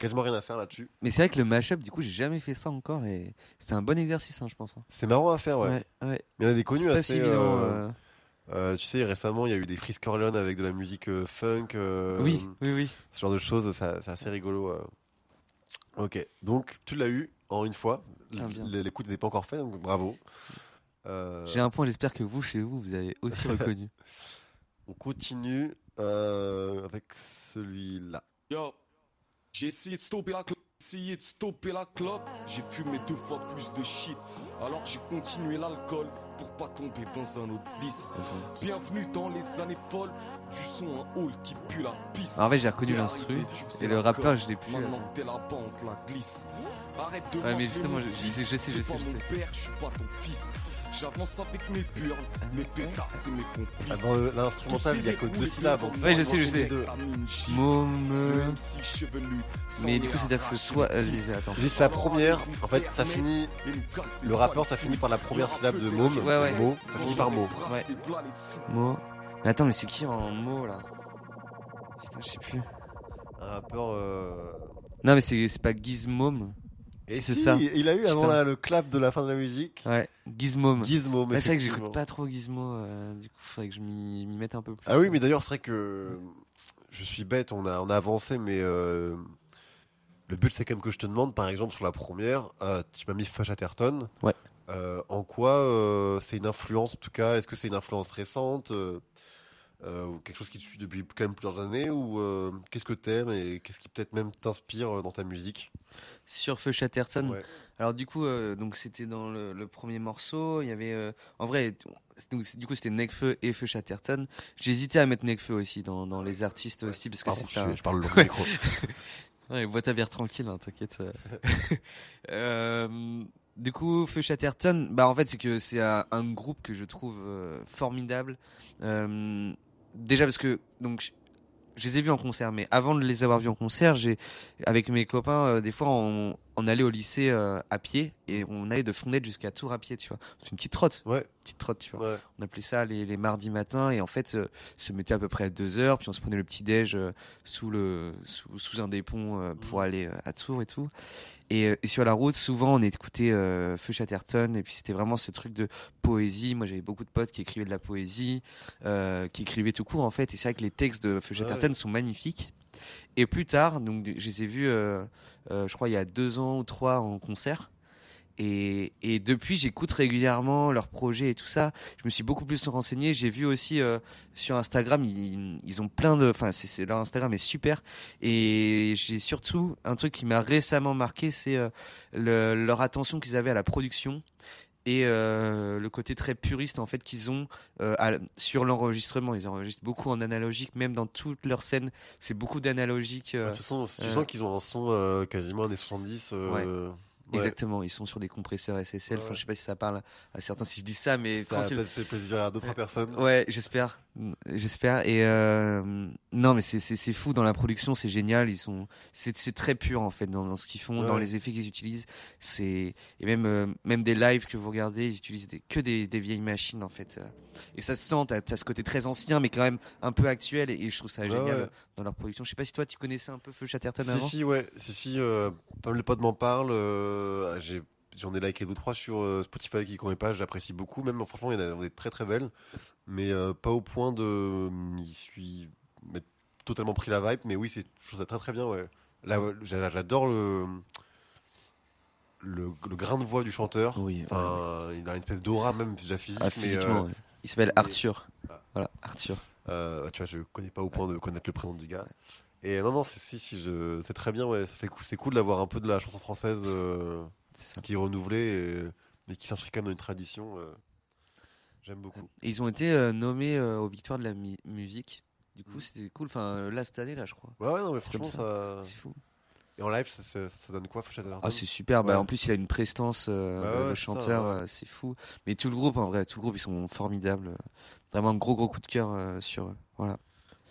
quasiment rien à faire là-dessus. Mais c'est vrai que le mashup, du coup, j'ai jamais fait ça encore et c'est un bon exercice, hein, je pense. hein. C'est marrant à faire, ouais. ouais. ouais. Il y en a des connus pas assez. si évident. euh, euh, euh, tu sais, récemment, il y a eu des Frisk Corleone avec de la musique euh, funk. euh, Oui, oui, oui. ce genre de choses, ça- c'est assez rigolo. euh. Ok, donc tu l'as eu en une fois. Ah, L'écoute n'était pas encore faite, donc bravo. Euh, J'ai un point, j'espère que vous, chez vous, vous avez aussi reconnu. On continue euh, avec celui-là. Yo, j'ai essayé de stopper la clope, essayé de stopper la clope. J'ai fumé deux fois plus de shit. Alors j'ai continué l'alcool pour pas tomber dans un autre vice. Bienvenue dans les années folles du son en hall qui pue la pisse. En fait, j'ai reconnu l'instru et le rappeur, je l'ai plus. Maintenant euh, t'es la bande, la glisse. Arrête de Ouais, mais justement, je, je sais, je sais, je sais. je suis pas ton fils. J'avance avec mes burles, mes pétasses et mes Ah, complices. dans le- l'instrumental, il n'y a que deux syllabes. Ouais, je sais, je sais. Môme. Mais du coup, c'est-à-dire que ce soit. euh, attends. C'est la première, en fait, ça finit. Le rappeur, ça finit par la première syllabe de môme. Ouais, ouais. Mot, ça finit par mot. Ouais. Mot. Mais attends, mais c'est qui en mots là? Putain, je sais plus. Un rappeur. euh, Non, mais c'est c'est pas Gizmom. Et c'est si, ça. Il a eu avant le clap de la fin de la musique. Ouais. Gizmo, Ouais, c'est vrai que j'écoute pas trop Gizmo. euh, du coup, faudrait que je m'y mette un peu plus. Ah oui, mais d'ailleurs, c'est vrai que je suis bête, on a, on a avancé, mais euh, le but, c'est quand même que je te demande, par exemple, sur la première, euh, tu m'as mis Fush Atherton. Ouais. Euh, en quoi euh, c'est une influence, en tout cas Est-ce que c'est une influence récente euh, euh, ou quelque chose qui te suit depuis quand même plusieurs années Ou euh, qu'est-ce que t'aimes et qu'est-ce qui peut-être même t'inspire euh, dans ta musique? Sur Feu Chatterton. Ouais. Alors du coup, euh, donc c'était dans le, le premier morceau. Il y avait, euh, en vrai, donc, du coup c'était Nekfeu et Feu Chatterton. J'hésitais à mettre Nekfeu aussi dans, dans les artistes aussi parce que c'est un. je parle le micro. Ouais, bois ta bière tranquille, hein, t'inquiète. euh. Euh, du coup, Feu Chatterton, bah en fait c'est que c'est un, un groupe que je trouve euh, formidable. Euh, déjà parce que donc je, les ai vus en concert, mais avant de les avoir vus en concert, j'ai avec mes copains euh, des fois on, on allait au lycée euh, à pied et on allait de Fondette jusqu'à Tours à pied, tu vois. C'est une petite trotte, Ouais, petite trotte, tu vois. ouais. On appelait ça les, les mardis matins et en fait euh, se mettait à peu près à deux heures puis on se prenait le petit déj euh, sous le sous, sous un des ponts pour aller euh, à Tours et tout. Et, euh, et sur la route, souvent on écoutait euh, Feu Chatterton et puis c'était vraiment ce truc de poésie. Moi j'avais beaucoup de potes qui écrivaient de la poésie, euh, qui écrivaient tout court en fait. Et c'est vrai que les textes de Feu Ouais, Chatterton ouais. sont magnifiques. Et plus tard, donc je les ai vus, euh, je crois il y a deux ans ou trois en concert. Et, et depuis, j'écoute régulièrement leurs projets et tout ça. Je me suis beaucoup plus renseigné. J'ai vu aussi euh, sur Instagram, ils, ils ont plein de. Enfin, c'est, leur Instagram est super. Et j'ai surtout un truc qui m'a récemment marqué, c'est euh, le- leur attention qu'ils avaient à la production et euh, le côté très puriste en fait qu'ils ont euh, à- sur l'enregistrement. Ils enregistrent beaucoup en analogique, même dans toutes leurs scènes, c'est beaucoup d'analogique. euh, De toute façon, tu sens qu'ils ont un son quasiment années 70. euh, ouais. Exactement, ils sont sur des compresseurs SSL. Enfin, Ouais. je sais pas si ça parle à certains si je dis ça, mais Ça a tranquille. peut-être fait plaisir à d'autres personnes. Ouais, j'espère, j'espère. Et euh, non, mais c'est fou dans la production, c'est génial. Ils sont, c'est très pur en fait dans, dans ce qu'ils font, dans les effets qu'ils utilisent. C'est et même euh, même des lives que vous regardez, ils utilisent des, que des, des vieilles machines en fait. euh. Et ça se sent. T'as as ce côté très ancien, mais quand même un peu actuel. Et, et je trouve ça génial dans leur production. Je sais pas si toi tu connaissais un peu Feu Chatterton Si, avant. si, ouais. Si, si, euh, de potes m'en parlent. Euh, j'ai, j'en ai liké deux, trois sur euh, Spotify qui connaissent pas. J'apprécie beaucoup. Même, franchement, il y en a des très, très belles. Mais euh, pas au point de m'y suis m'être totalement pris la vibe. Mais oui, c'est, je trouve ça très, très bien, ouais. Là, j'adore le, le, le grain de voix du chanteur. Oui. Enfin, il a une espèce d'aura, même déjà physique. Ah, mais, physiquement, euh, ouais. Il s'appelle Arthur. Ah. Voilà, Arthur. Euh, tu vois, je connais pas au point de connaître le prénom du gars. Et non, non, c'est si, si, je, c'est très bien, ouais. Ça fait cool, c'est cool d'avoir un peu de la chanson française euh, ça. qui est renouvelée, et, qui s'inscrit quand même dans une tradition. euh, J'aime beaucoup. Et ils ont été euh, nommés euh, aux victoires de la mi- musique. Du coup, Mm. c'était cool. Enfin, euh, là, cette année, là, je crois. Ouais, ouais, non, mais franchement, ça. C'est fou. Et en live, ça, ça, ça donne quoi, Fouchette Ah, c'est super. Bah, Ouais. en plus, il a une prestance, euh, Bah le- ouais, chanteur, ouais. euh, c'est fou. Mais tout le groupe, en vrai, tout le groupe, ils sont formidables. Vraiment un gros, gros coup de cœur euh, sur eux. Voilà.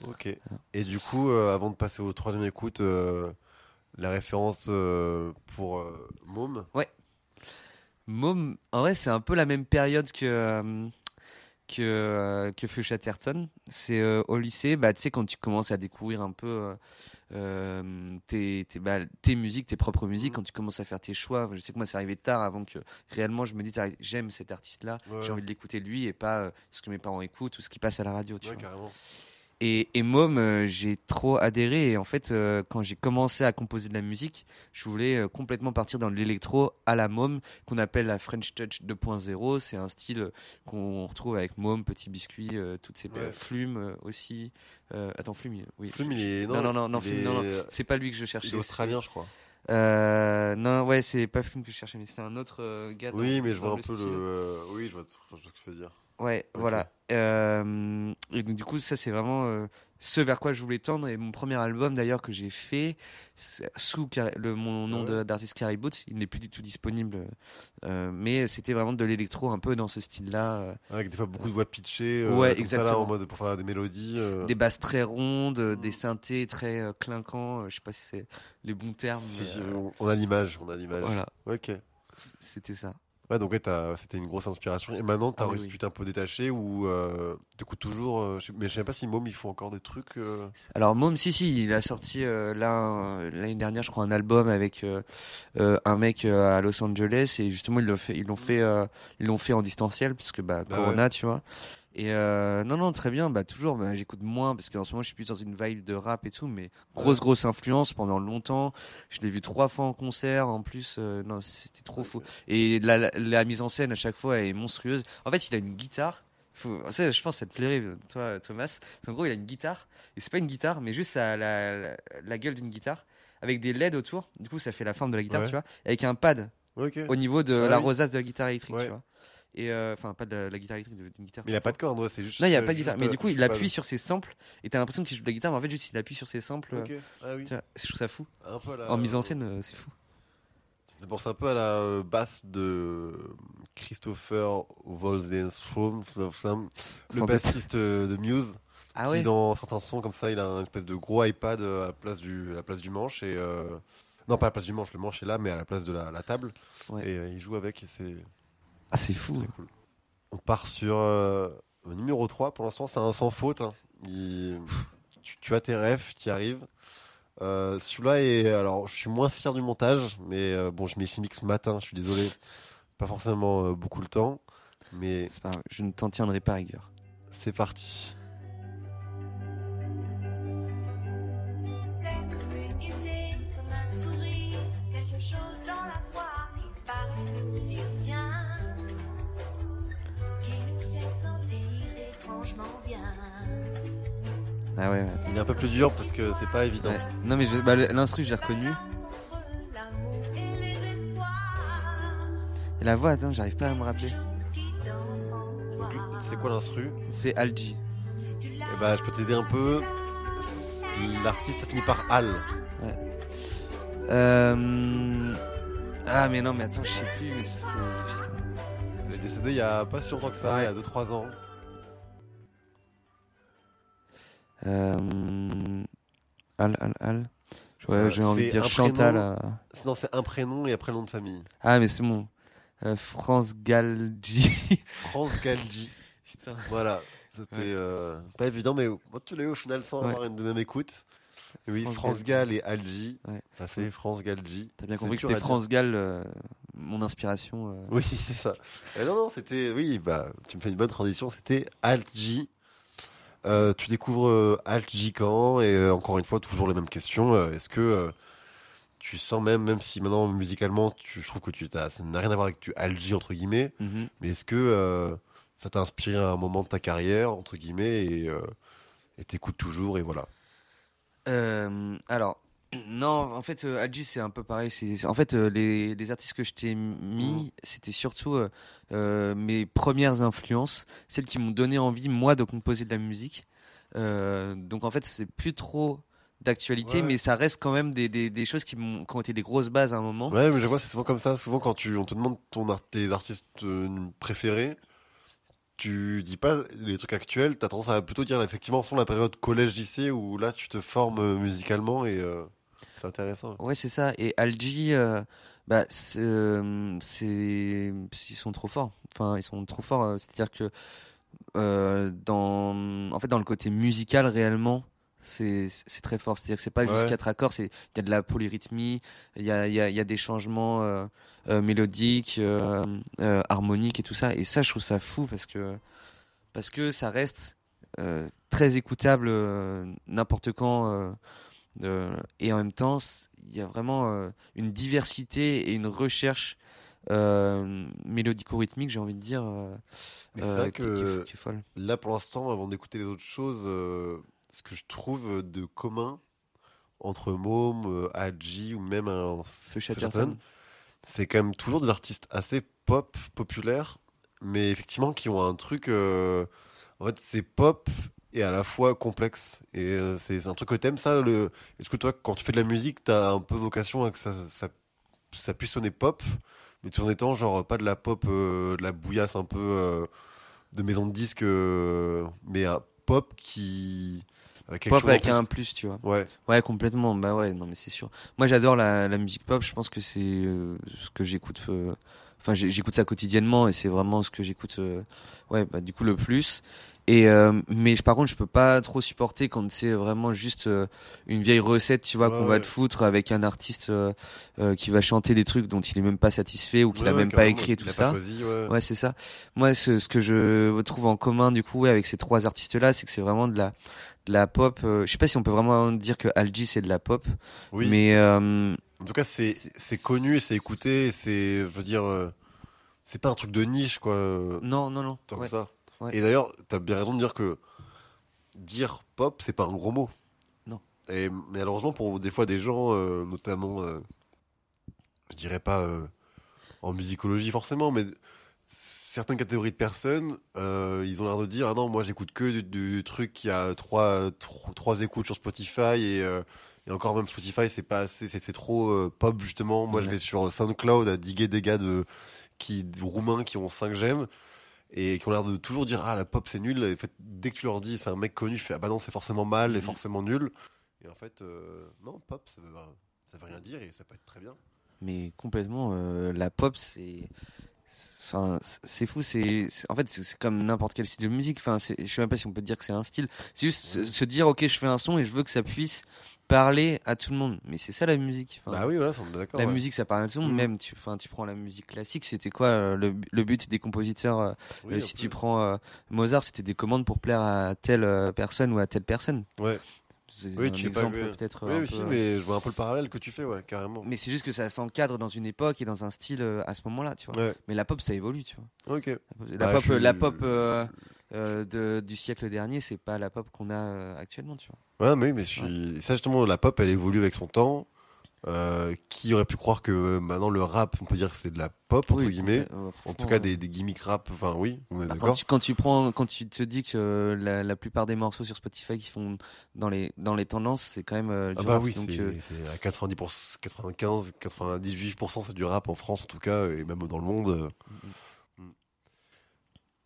Ok. Et du coup, euh, avant de passer au troisième écoute, euh, la référence euh, pour euh, Môme. Môme, en vrai, c'est un peu la même période que euh, que euh, que Feu Chatterton. C'est euh, au lycée, bah tu sais quand tu commences à découvrir un peu tes tes, bah, tes musiques, tes propres musiques, Mhm. quand tu commences à faire tes choix. Je sais que moi, c'est arrivé tard avant que réellement je me dise ah, j'aime cet artiste-là, Ouais. j'ai envie de l'écouter lui et pas euh, ce que mes parents écoutent ou ce qui passe à la radio. Tu Ouais, vois. carrément. Et, et Môme, euh, j'ai trop adhéré. Et en fait, euh, quand j'ai commencé à composer de la musique, je voulais euh, complètement partir dans l'électro à la Môme, qu'on appelle la French Touch 2.0. C'est un style qu'on retrouve avec Môme, Petit Biscuit, toutes ces Ouais. Flume aussi. Attends, Flume, il- oui. Flume, je- il est. Non, non, non, non, il Flume, non, est- C'est pas lui que je Il cherchais. est australien, je crois. c'est- Euh, non, ouais, c'est pas Flume que je cherchais, mais c'était un autre euh, gars. Oui, mais je vois un peu style. le. euh, Oui, je vois, je ce que tu veux dire. Ouais, voilà. Euh, et donc, du coup, ça, c'est vraiment euh, ce vers quoi je voulais tendre. Et mon premier album, d'ailleurs, que j'ai fait, sous Car- le, mon nom Ouais. d'artiste Carrie Boot, il n'est plus du tout disponible. euh, mais c'était vraiment de l'électro, un peu dans ce style-là. Avec des fois beaucoup de voix pitchées. Ouais, comme ça, là, exactement. en mode pour faire des mélodies. Des basses très rondes, Mm. des synthés très clinquants. je sais pas si c'est les bons termes. Si, mais, si, on- a l'image, on a l'image. voilà, Ok. c'était ça. Ouais, donc ouais, t'as- c'était une grosse inspiration. Et maintenant, t'as Ah oui, réussi, oui. tu t'es un peu détaché ou euh, t'écoutes toujours. euh, mais je sais pas si Môme, ils font encore des trucs. euh, Alors Mom, si si, il a sorti euh, là un- l'année dernière, je crois, un album avec euh, euh, un mec euh, à Los Angeles et justement ils l'ont fait, ils l'ont fait, euh, ils l'ont fait en distanciel puisque bah Bah Corona, tu vois. Et euh, non non très bien, bah toujours, bah, j'écoute moins parce qu'en ce moment je suis plus dans une vibe de rap et tout, mais grosse grosse influence pendant longtemps. Je l'ai vu trois fois en concert, en plus, euh, non c'était trop fou. Et la, la, la mise en scène à chaque fois est monstrueuse. En fait, il a une guitare. Faut, je pense que ça te plairait, toi, Thomas. En gros, il a une guitare. Et c'est pas une guitare, mais juste ça a la, gueule d'une guitare. Avec des LED autour. Du coup, ça fait la forme de la guitare, Ouais. tu vois. Avec un pad au niveau de Ah la oui. rosace de la guitare électrique, Ouais. tu vois. Et euh, enfin, pas de la, la guitare électrique, d'une guitare. Mais il a pas de corde, c'est juste. Non, il n'y a euh, pas de guitare. Mais du coup, il appuie sur ses samples. Et t'as l'impression qu'il joue de la guitare, mais en fait, juste il appuie sur ses samples. Ok. Ah oui. Tu vois, je trouve ça fou. Un peu là. En mise en scène, euh, c'est fou. Je pense un peu à la euh, basse de Christopher Waldenstrom, le bassiste euh, de Muse, Ah qui dans certains sons comme ça, il a un espèce de gros iPad euh, à la place du, à la place du manche et euh, non pas à la place du manche, le manche est là, mais à la place de la, la table. Ouais. Et euh, il joue avec et c'est Ah c'est fou. très cool. On part sur euh, le numéro 3 pour l'instant, c'est un sans faute. hein. Il- tu, tu as tes rêves qui arrivent. Euh, Celui-là est. Alors, je suis moins fier du montage, mais euh, bon, je mets ici mix ce matin, je suis désolé. Pas forcément euh, beaucoup le temps, mais C'est pas grave, je ne t'en tiendrai pas rigueur. c'est parti. C'est comme une gaieté, comme un sourire, quelque chose dans la qui paraît Ah ouais. ouais. Il est un peu plus dur parce que c'est pas évident. Ouais. Non mais je- bah, l'instru je l'ai reconnu. Et Et la voix, attends, j'arrive pas à me rappeler. Donc, C'est quoi l'instru? C'est Algi. L'as, Eh bah, je peux t'aider un peu. L'artiste, ça finit par Al. Euh... Ah mais non mais attends, je sais plus. Mais c'est... putain. Il est décédé il y a pas si longtemps que ça, Ouais. il y a 2-3 ans. Euh... Al, Al, Al. Ouais, Euh, j'ai envie de dire Chantal. prénom. euh. Non, c'est un prénom et après le nom de famille. Ah mais c'est bon. Euh, France Galgi. France Galgi. Putain. Voilà, c'était Ouais. euh, pas évident, mais bon, tu l'as eu au final sans Ouais. avoir une deuxième écoute. Et oui, France France, Gall et Algi, Ouais. ça fait France Galgi. T'as bien compris que c'était. France Gall, euh, mon inspiration. euh. Oui, c'est ça. Et non, non, c'était, oui, bah, tu me fais une bonne transition, c'était Alt-J. Euh, tu découvres euh, Alt-J quand Et euh, encore une fois, toujours les mêmes questions. Est-ce que tu sens même, même si maintenant musicalement, tu, je trouve que tu t'as, ça n'a rien à voir avec du Alt-J entre guillemets, Mhm. mais est-ce que ça t'a inspiré à un moment de ta carrière entre guillemets et t'écoutes toujours et voilà. Alors, non, en fait, euh, Adji, c'est un peu pareil. C'est, en fait, euh, les, les artistes que je t'ai mis, c'était surtout euh, mes premières influences, celles qui m'ont donné envie, moi, de composer de la musique. Donc, en fait, c'est plus trop d'actualité, Ouais. mais ça reste quand même des, des, des choses qui, m'ont, qui ont été des grosses bases à un moment. Ouais, mais je vois, c'est souvent comme ça. Souvent, quand tu, on te demande ton art- tes artistes préférés, tu dis pas les trucs actuels. T'as tendance à plutôt dire effectivement, fond la période collège-lycée où là, tu te formes musicalement et euh, c'est intéressant. Ouais, c'est ça. Et Algi, euh, bah, c'est, euh, c'est, ils sont trop forts. Enfin, ils sont trop forts. euh, C'est-à-dire que euh, dans, en fait, dans le côté musical réellement, c'est, très fort. C'est-à-dire que c'est pas juste quatre accords. C'est, il y a de la polyrythmie, il y a, il y a, y a des changements mélodiques, harmoniques et tout ça. Et ça, je trouve ça fou parce que, parce que ça reste très écoutable n'importe quand. Euh, et en même temps, il y a vraiment euh, une diversité et une recherche euh, mélodico-rythmique, j'ai envie de dire, euh, Mais c'est vrai qui, qui que qui folle. là, pour l'instant, avant d'écouter les autres choses, euh, ce que je trouve de commun entre euh, Adji ou même un Feu c'est quand même toujours des artistes assez pop, populaires, mais effectivement qui ont un truc. en fait, c'est pop et à la fois complexe. Et euh, c'est un truc que t'aimes, ça. Le... Est-ce que toi, quand tu fais de la musique, t'as un peu vocation à que ça, ça, ça puisse sonner pop, mais tout en étant genre pas de la pop, euh, de la bouillasse un peu euh, de maison de disques, euh, mais un pop qui. Avec Pop avec plus. un plus, tu vois. Ouais. Ouais, complètement. Bah ouais, non, mais c'est sûr. Moi, j'adore la, la musique pop. Je pense que c'est ce que j'écoute. Enfin, j'écoute ça quotidiennement et c'est vraiment ce que j'écoute. ouais, bah du coup le plus. Et euh, mais par contre, je peux pas trop supporter quand c'est vraiment juste euh, une vieille recette, tu vois, Ouais, qu'on va te foutre avec un artiste euh, qui va chanter des trucs dont il est même pas satisfait ou qu'il Ouais, a même pas écrit et tout ça. Choisi, ouais. C'est ça. Moi, ce, ce que je trouve en commun, du coup, avec ces trois artistes-là, c'est que c'est vraiment de la, de la pop. je sais pas si on peut vraiment dire que Algi, c'est de la pop. Oui. Mais, En tout cas, c'est C'est- connu et c'est écouté. C'est, je veux dire, c'est pas un truc de niche, quoi. non, non, non. Tant que ça. Ouais. Et d'ailleurs, t'as bien raison de dire que dire pop, c'est pas un gros mot. Non. Et mais malheureusement, pour des fois des gens, euh, notamment, euh, je dirais pas euh, en musicologie forcément, mais certaines catégories de personnes, euh, ils ont l'air de dire ah non moi j'écoute que du, du truc qui a trois, trois trois écoutes sur Spotify et, et encore même Spotify c'est pas assez c'est trop euh, pop justement. Moi je vais sur SoundCloud à diguer des gars de qui roumains qui ont 5 j'aime et qui ont l'air de toujours dire ah la pop c'est nul. Et en fait, dès que tu leur dis c'est un mec connu, tu fais ah bah non c'est forcément mal et Mhm. forcément nul. Et en fait euh, non pop ça veut ça veut rien dire et ça peut être très bien. Mais complètement, euh, la pop, c'est. Enfin, c'est- fou. C'est en fait, c'est comme n'importe quel style de musique. Enfin, je sais même pas si on peut dire que c'est un style. C'est juste se, se dire, ok, je fais un son et je veux que ça puisse parler à tout le monde. Mais c'est ça la musique. Enfin, bah oui voilà, d'accord. La ouais. musique, ça parle à tout le monde. Mhm. Même, tu, enfin, tu prends la musique classique. C'était quoi euh, le, le but des compositeurs euh, Oui, euh, Si tu prends Mozart, c'était des commandes pour plaire à telle personne ou à telle personne. Ouais. Oui, tu pas- exemple peut-être. Oui, un mais si, peu, mais je vois un peu le parallèle que tu fais, ouais, carrément. mais c'est juste que ça s'encadre dans une époque et dans un style à ce moment-là, tu vois. Ouais, Mais la pop, ça évolue, tu vois. ok. La pop, Bah, pop, je suis- la pop euh, de, du siècle dernier, c'est pas la pop qu'on a euh, actuellement, tu vois. Ouais, mais oui, mais je suis... ça, justement, la pop, elle évolue avec son temps. Euh, qui aurait pu croire que maintenant le rap, on peut dire que c'est de la pop, entre Oui, guillemets. euh, En tout cas, des, des gimmicks rap, enfin, oui, on est bah, quand, d'accord. tu, quand tu prends, quand tu te dis que la, la plupart des morceaux sur Spotify qui font dans les dans les tendances, c'est quand même euh, du Ah bah rap. oui, donc à 90%, 95, 98% c'est du rap en France en tout cas, et même dans le monde. Mm.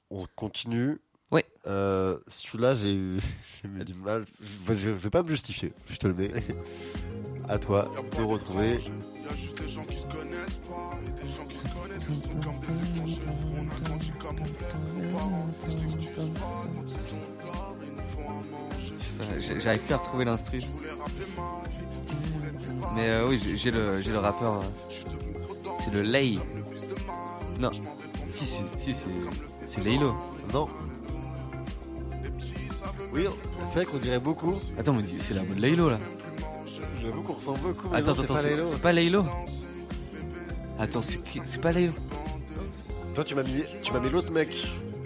On continue. Ouais. Euh, Celui-là, j'ai eu j'ai eu du mal. Je, je vais pas me justifier, je te le mets. à toi de retrouver. Y a juste des gens qui se connaissent pas et des gens qui se connaissent, ils sont comme des étrangers. On a grandi comme on plaît, nos parents ne s'excusent pas quand ils sont là, ils nous font à manger. j'arrive plus à retrouver l'instru. Je voulais rappeler ma vie, je voulais plus parler. Mais euh, oui, j'ai le j'ai le rappeur. dense, C'est le Lay. Non. Si, si, si, c'est comme le fils c'est de Laylo. Non, oui, c'est vrai qu'on dirait beaucoup. Attends, mais c'est la mode Laylo là. J'avoue qu'on ressemble beaucoup. mais Attends, non, c'est attends, pas c'est pas Laylo. Attends, c'est qui- c'est pas Laylo. Toi, tu m'as mis, tu m'as mis l'autre mec.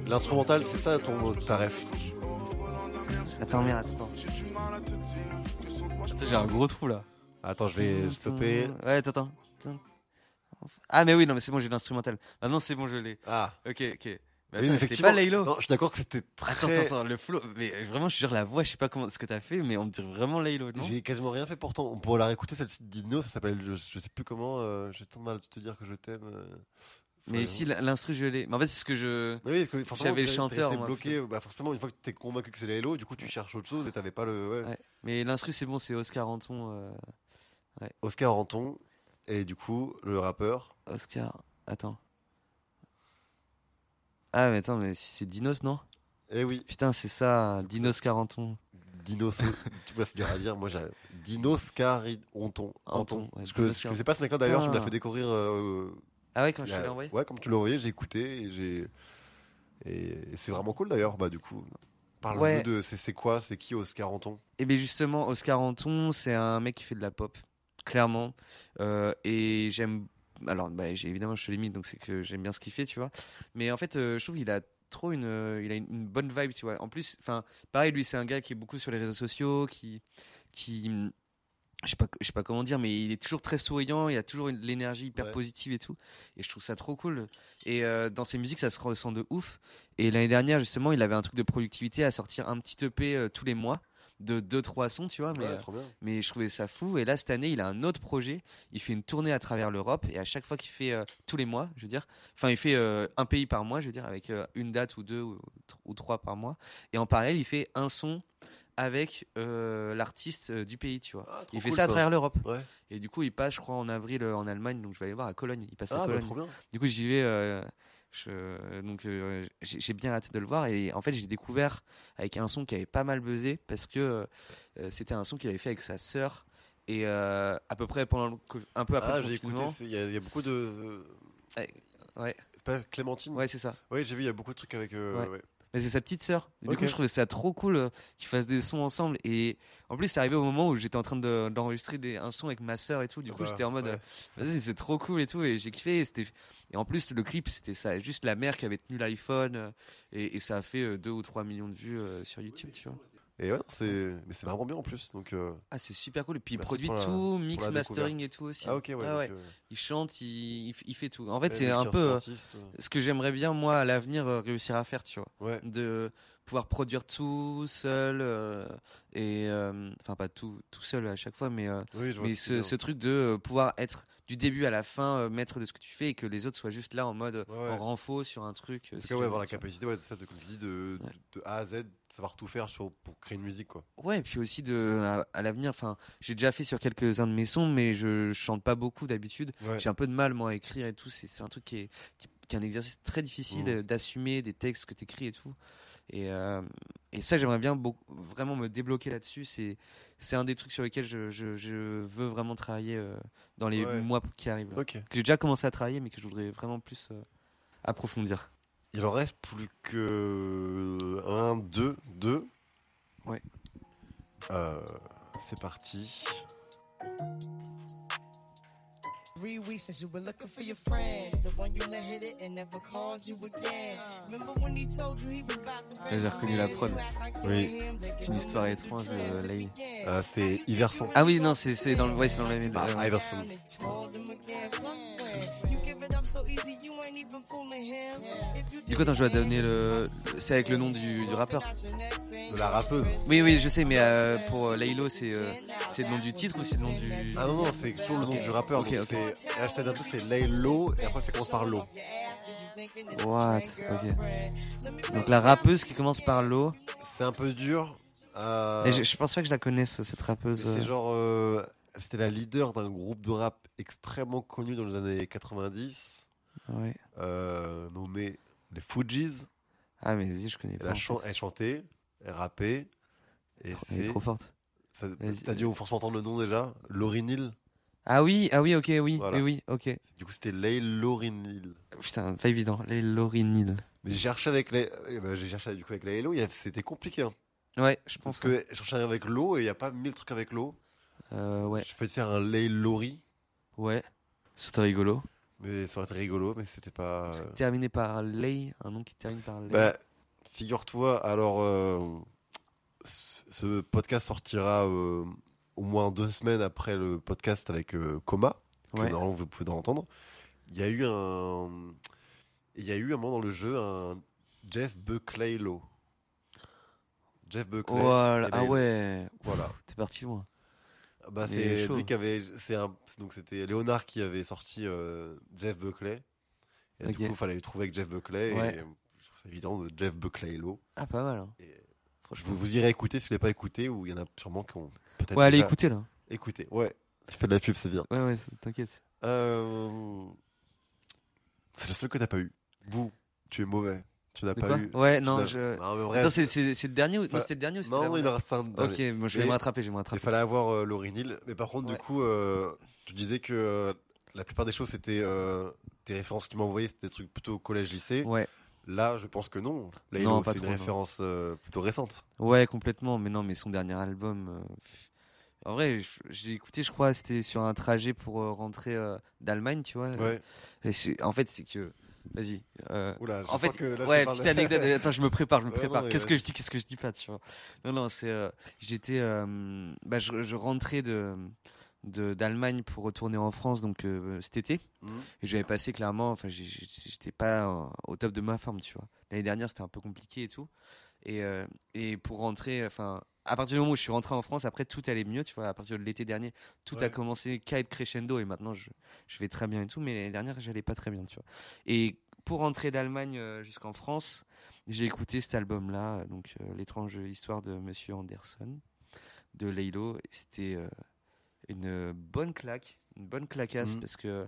L'instrumental, c'est ça ton ta ref. Attends, merde, attends. Attends, J'ai un gros trou là. Attends, je vais stopper. Ouais, attends, attends. attends. Ah, mais oui, non, mais c'est bon, j'ai l'instrumental. Maintenant, c'est bon, je l'ai. Ah, Ok, ok. Mais Oui, attends, effectivement. pas Laylo. non, je suis d'accord que c'était très. Attends, attends, attends, le flow. Mais euh, vraiment, je suis sûr, la voix, je sais pas comment ce que t'as fait, mais on me dirait vraiment Laylo, non? J'ai quasiment rien fait pourtant. On pourrait la réécouter, celle-ci Dino, ça s'appelle, je, je sais plus comment, euh, j'ai tant de mal à te dire que je t'aime. euh. Mais Enfin, si, la- l'instru, je l'ai. Mais en fait, c'est ce que je. Oui, J'avais le chanteur, moi, bloqué. Bah forcément, une fois que t'es convaincu que c'est Laylo, du coup tu cherches autre chose et t'avais pas le. ouais. Ouais. Mais l'instru, c'est bon, c'est Oscar Anton. euh, Oscar Anton et du coup le rappeur. Oscar. Attends. Ah, mais attends, mais si c'est Dinos, non? Eh oui, Putain, c'est ça, Dinos Carenton. Dino. tu vois, c'est dur à dire. Moi, j'ai Dino Scari Anton. Anton, Anton. ouais, Parce que Dino je Scar- connaissais pas ce mec-là d'ailleurs. Tu me Putain. fait découvrir. euh, Ah ouais, quand je te l'ai envoyé Ouais, comme tu l'as envoyé, j'ai écouté et j'ai. Et, c'est vraiment cool d'ailleurs. Bah du coup, parle-nous Ouais. de. C'est c'est quoi C'est qui Oscar Anton? Et bien justement, Oscar Anton, c'est un mec qui fait de la pop, clairement. Euh, et j'aime. Alors, bah, j'ai- évidemment, je te l'ai mis, donc c'est que j'aime bien ce qu'il fait, tu vois. Mais en fait, euh, je trouve qu'il a trop une, euh, il a une, une bonne vibe, tu vois. En plus, enfin, pareil, lui, c'est un gars qui est beaucoup sur les réseaux sociaux, qui, qui, je sais pas, je sais pas comment dire, mais il est toujours très souriant, il a toujours une- l'énergie hyper Ouais. positive et tout. Et je trouve ça trop cool. Et euh, dans ses musiques, ça se ressent de ouf. Et l'année dernière, justement, il avait un truc de productivité à sortir un petit EP tous les mois de 2-3 sons, tu vois. Mais, Ouais, euh, mais je trouvais ça fou. Et là, cette année, il a un autre projet. Il fait une tournée à travers l'Europe. Et à chaque fois qu'il fait euh, tous les mois, je veux dire, enfin, il fait euh, un pays par mois, je veux dire, avec une date ou deux ou, ou trois par mois. Et en parallèle, il fait un son avec l'artiste du pays, tu vois. Ah, Il fait cool, ça à travers l'Europe. Ouais. Et du coup, il passe, je crois, en avril en Allemagne. Donc, je vais aller voir à Cologne. Il passe à Ah, bah, Cologne. Du coup, j'y vais. Euh, je- donc, euh, j'ai bien hâte de le voir. Et en fait, j'ai découvert avec un son qui avait pas mal buzzé parce que euh, c'était un son qu'il avait fait avec sa sœur. Et euh, à peu près pendant le un peu après Ah, j'ai écouté. Il y, a- il y a beaucoup de. Ouais, Pas Clémentine? Ouais, c'est ça. Oui, j'ai vu, il y a beaucoup de trucs avec. euh, Ouais. ouais. Mais c'est sa petite sœur. Et Du coup, je trouvais ça trop cool euh, qu'ils fassent des sons ensemble. Et en plus, c'est arrivé au moment où j'étais en train de- d'enregistrer des- un son avec ma sœur et tout. Du Ah coup, bah, j'étais en mode, ouais. euh, vas-y, c'est trop cool et tout. Et j'ai kiffé. Et, c'était- et en plus, le clip, c'était ça. Juste la mère qui avait tenu l'iPhone. euh, et, et ça a fait 2 ou 3 millions de vues sur YouTube, tu vois. Et ouais, c'est, mais c'est vraiment bien en plus. Donc, euh, Ah, c'est super cool. Et puis il produit la- tout, mix, mastering et tout aussi. ah ok, ouais. Ah donc, ouais. euh, Il chante, il, il fait tout. En fait, c'est un peu euh, artiste, euh, ce que j'aimerais bien, moi, à l'avenir, réussir à faire, tu vois. Ouais. De pouvoir produire tout seul. euh, et. euh, Enfin, pas tout, tout seul à chaque fois, mais. euh, Oui, mais ce truc de pouvoir être du début à la fin maître de ce que tu fais et que les autres soient juste là en mode Ouais, ouais. en renfort sur un truc. En tout cas, ouais, avoir la capacité, ouais, de, ça, de, comme tu dis, de, de, de A à Z, savoir tout faire sur, pour créer une musique, quoi. Ouais, et puis aussi de à, à l'avenir. Enfin, j'ai déjà fait sur quelques-uns de mes sons, mais je, chante pas beaucoup d'habitude. J'ai un peu de mal moi à écrire et tout. C'est un truc qui est, qui, qui est un exercice très difficile euh, d'assumer des textes que tu écris et tout. Et, euh, et ça, j'aimerais bien beaucoup, vraiment me débloquer là-dessus. C'est c'est un des trucs sur lesquels je, je, je veux vraiment travailler euh, dans les Ouais. mois qui arrivent. là. Ok. Que j'ai déjà commencé à travailler, mais que je voudrais vraiment plus euh, approfondir. Il en reste plus que un, deux, deux. Ouais. C'est parti. Three weeks since you were looking for your friend, the one you let hit it and never called you again. Remember when he told you he was about to Là, j'ai reconnu la prod. Oui. C'est une histoire étrange de Lay. Euh, c'est Iverson. Ah oui, non, c'est c'est dans le ouais, c'est dans la même. Ah, euh, Iverson. Du coup, attends, je dois donner le. C'est avec le nom du, du rappeur. De la rappeuse. Oui, oui, je sais, mais euh, pour euh, Laylo, c'est euh, c'est le nom du titre ou c'est le nom du. Ah non, non, c'est toujours le nom du rappeur. Ok, donc ok. c'est hashtag c'est Laylo, et après ça commence par Lo. What? Ok. Donc la rappeuse qui commence par l'eau. C'est un peu dur. euh, Et je, je pense pas que je la connaisse, cette rappeuse. C'est euh. genre. C'était la leader d'un groupe de rap extrêmement connu dans les années 90, Ouais. euh, nommé les Fujis. Ah, mais vas-y, je connais Elle, pas. chan- elle chantait, elle rappait. Et Trop- Elle est trop forte. T'as dû forcément entendre le nom déjà Laurie Neal. Ah oui, ah oui, ok, oui, Voilà. oui, oui, ok. Du coup, c'était Lay Laurie Neal. Putain, pas évident. Les Laurinil. Mais j'ai cherché avec les. eh ben, j'ai cherché du coup avec la Hello, c'était compliqué. hein. Ouais, je Parce pense que je cherchais avec l'eau et il n'y a pas mille trucs avec l'eau. Euh, ouais, J'ai failli faire un Lay Laurie, ouais. C'était rigolo. mais ça aurait été rigolo, mais c'était pas. Parce que euh, Terminé par Lay, un nom qui termine par Lay. Bah, figure-toi, alors, euh, ce podcast sortira euh, au moins deux semaines après le podcast avec Coma, que ouais. normalement vous pouvez en entendre. Il y a eu un. Il y a eu un moment dans le jeu un Jeff Buckley. Jeff Buckley. Voilà. et Ah ouais. Voilà. T'es parti loin. Bah, c'est lui qui avait. C'est un, donc c'était Léonard qui avait sorti euh, Jeff Buckley. Et du coup, il fallait le trouver avec Jeff Buckley. Ouais. Et je trouve ça évident de Jeff Buckley Low. Ah, pas mal. Hein. Et Franchement. vous, vous irez écouter si vous l'avez pas écouté, ou il y en a sûrement qui ont peut-être. Ouais, allez écouter là. écouté. Ouais, tu fais de la pub, c'est bien. Ouais, ouais, t'inquiète. Euh, C'est le seul que t'as pas eu. Vous, tu es mauvais. Tu n'as pas eu. Ouais, non, je. Non, c'est- le dernier Non, c'était le dernier c'était Non, il en reste un. Ok, moi je vais me rattraper, je vais me Il rattraper. fallait avoir euh, Laurie Neal. Mais par contre, du coup, euh, tu disais que euh, la plupart des choses, c'était euh, tes références que tu m'as envoyées, c'était des trucs plutôt collège-lycée. Ouais, Là, je pense que non. Là, Non, il pas c'est une trop, référence euh, plutôt récente. ouais, complètement. Mais non, mais son dernier album. euh. En vrai, l'ai écouté, je crois, c'était sur un trajet pour rentrer d'Allemagne, tu vois. Ouais. Et en fait, c'est que. Vas-y. euh, Oula, en fait, que là, ouais, petite anecdote. Attends, je me prépare, je me prépare. qu'est-ce que je dis, qu'est-ce que je dis pas, tu vois? Non, non, c'est. euh, J'étais. euh, bah, je, je rentrais de d'Allemagne pour retourner en France donc cet été Mhm. et j'avais passé clairement enfin j'étais pas au top de ma forme tu vois l'année dernière c'était un peu compliqué et tout et et pour rentrer enfin à partir du moment où je suis rentré en France après tout allait mieux tu vois. À partir de l'été dernier tout a commencé qu'à être crescendo et maintenant je, je vais très bien et tout mais l'année dernière j'allais pas très bien tu vois. Et pour rentrer d'Allemagne euh, jusqu'en France j'ai écouté cet album là donc euh, l'étrange histoire de Monsieur Anderson de Laylo. C'était euh, une bonne claque une bonne claquasse Mhm. parce que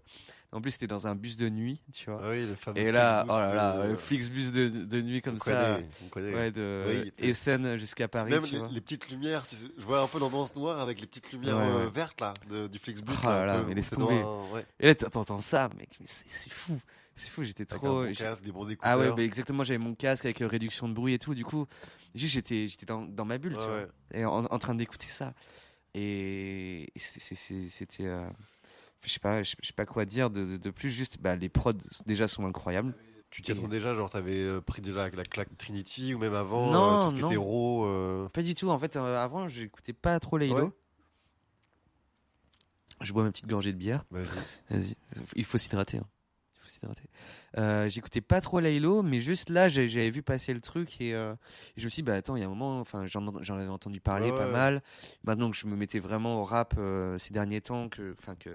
en plus c'était dans un bus de nuit tu vois Ah oui, le fameux et là oh là là de- le Flixbus de, de nuit comme on ça connaît, on connaît. ouais de Oui, Essen jusqu'à Paris Même tu les, vois les petites lumières, je vois un peu l'ambiance noire avec les petites lumières Ouais, euh, ouais. vertes là, de- du Flixbus. Oh là là, peu, mais laisse tomber. un- et là t'entends ça mec mais c'est fou c'est fou j'étais avec trop un bon j'ai- casque, des bons écouteurs. ah ouais bah exactement j'avais mon casque avec euh, réduction de bruit et tout du coup juste j'étais j'étais dans, dans ma bulle tu vois et en, en train d'écouter ça et, c'était euh, je sais pas je sais pas quoi dire de, de- de plus juste bah, les prods déjà sont incroyables Tu t'y attendais déjà, genre t'avais euh, pris déjà la, la claque Trinity ou même avant Non, euh, tout ce qui non. était raw. euh, Pas du tout. En fait, euh, avant, j'écoutais pas trop Laylo. Ouais. Je bois ma petite gorgée de bière. Vas-y. Vas-y. Il faut s'hydrater. hein. Il faut s'hydrater. Euh, J'écoutais pas trop Laylo, mais juste là, j'avais vu passer le truc et, euh, et je me suis dit, bah attends, il y a un moment, enfin, j'en avais entendu parler Ouais, pas ouais. mal. Maintenant que je me mettais vraiment au rap euh, ces derniers temps, que, enfin, que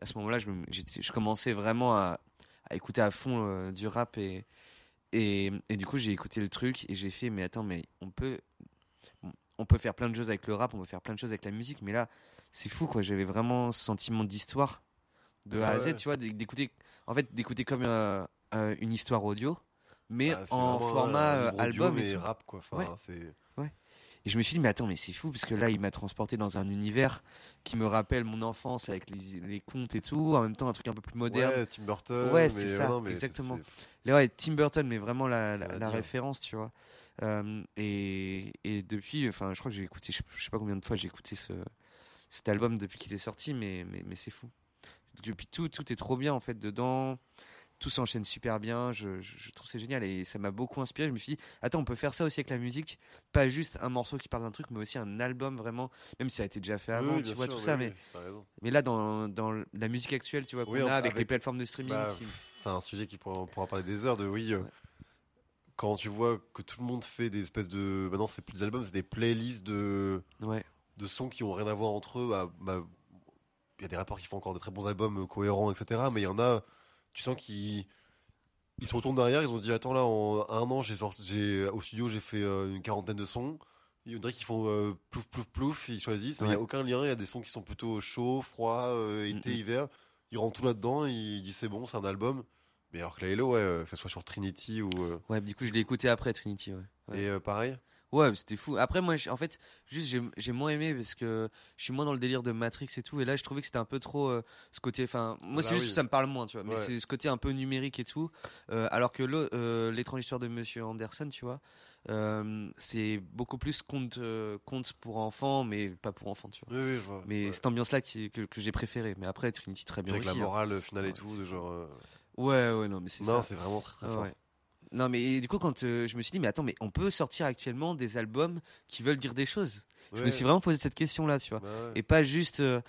à ce moment-là, je, commençais vraiment à, à écouter à fond euh, du rap et, et, et du coup, j'ai écouté le truc et j'ai fait, mais attends, mais on peut, on peut faire plein de choses avec le rap, on peut faire plein de choses avec la musique, mais là, c'est fou quoi. J'avais vraiment ce sentiment d'histoire de A Ah à Z, tu vois, d'é- d'écouter, en fait, d'écouter comme euh, euh, une histoire audio, mais bah, en format album et tout. rap quoi. Enfin, Ouais. c'est. Et je me suis dit, mais attends, mais c'est fou, parce que là, il m'a transporté dans un univers qui me rappelle mon enfance avec les, les contes et tout, en même temps un truc un peu plus moderne. Ouais, Tim Burton. Ouais, c'est ça, non, exactement. Là, ouais, Tim Burton, mais vraiment la, la, référence, tu vois. Euh, et, et depuis, enfin, je crois que j'ai écouté, je je sais pas combien de fois j'ai écouté ce, cet album depuis qu'il est sorti, mais, mais, mais c'est fou. Depuis tout, tout est trop bien en fait dedans. Tout s'enchaîne super bien. Je, je, je trouve c'est génial et ça m'a beaucoup inspiré. Je me suis dit, attends, on peut faire ça aussi avec la musique, pas juste un morceau qui parle d'un truc, mais aussi un album vraiment. Même si ça a été déjà fait avant, oui, tu vois sûr, tout oui, ça, oui, mais mais là dans, dans la musique actuelle, tu vois qu'on a avec, les plateformes de streaming. Bah, qui- C'est un sujet qui pourra, on pourra parler des heures de oui. euh, Quand tu vois que tout le monde fait des espèces de. Maintenant, c'est plus des albums, c'est des playlists de, Ouais. de sons qui ont rien à voir entre eux. Bah, Il y a des rappeurs qui font encore des très bons albums euh, cohérents, etc. Mais il y en a, tu sens qu'ils ils se retournent derrière. Ils ont dit Attends, là, en un an, j'ai au studio, j'ai fait euh, une quarantaine de sons. Il y en a qui font euh, plouf, plouf, plouf, ils choisissent, mais il n'y a aucun lien. Il y a des sons qui sont plutôt chauds, froids, euh, été, Mhm. hiver. Ils rentrent tout là-dedans, ils disent c'est bon, c'est un album. Mais alors que la Hello, ouais, que ce soit sur Trinity ou. Ouais, du coup, je l'ai écouté après Trinity. Ouais. Ouais. Et pareil Ouais, c'était fou. Après, moi, en fait, juste, j'ai- j'ai moins aimé parce que je suis moins dans le délire de Matrix et tout. Et là, je trouvais que c'était un peu trop euh, ce côté. Enfin, moi, Bah c'est juste oui. que ça me parle moins, tu vois. Mais c'est ce côté un peu numérique et tout. Euh, alors que euh, l'étrange histoire de Monsieur Anderson, tu vois, euh, c'est beaucoup plus conte, conte pour enfants, mais pas pour enfants, tu vois. Oui, oui, je vois. Mais ouais. cette ambiance-là que, que j'ai préférée. Mais après, Trinity, très bien Avec aussi. la hein. morale finale et Ouais, tout, de genre. Ouais, ouais, non, mais c'est Non, ça. c'est vraiment très très Ah fort. ouais. Non, mais du coup, quand euh, je me suis dit, mais attends, mais on peut sortir actuellement des albums qui veulent dire des choses. Je me suis vraiment posé cette question-là, tu vois. Bah ouais. Et pas juste euh,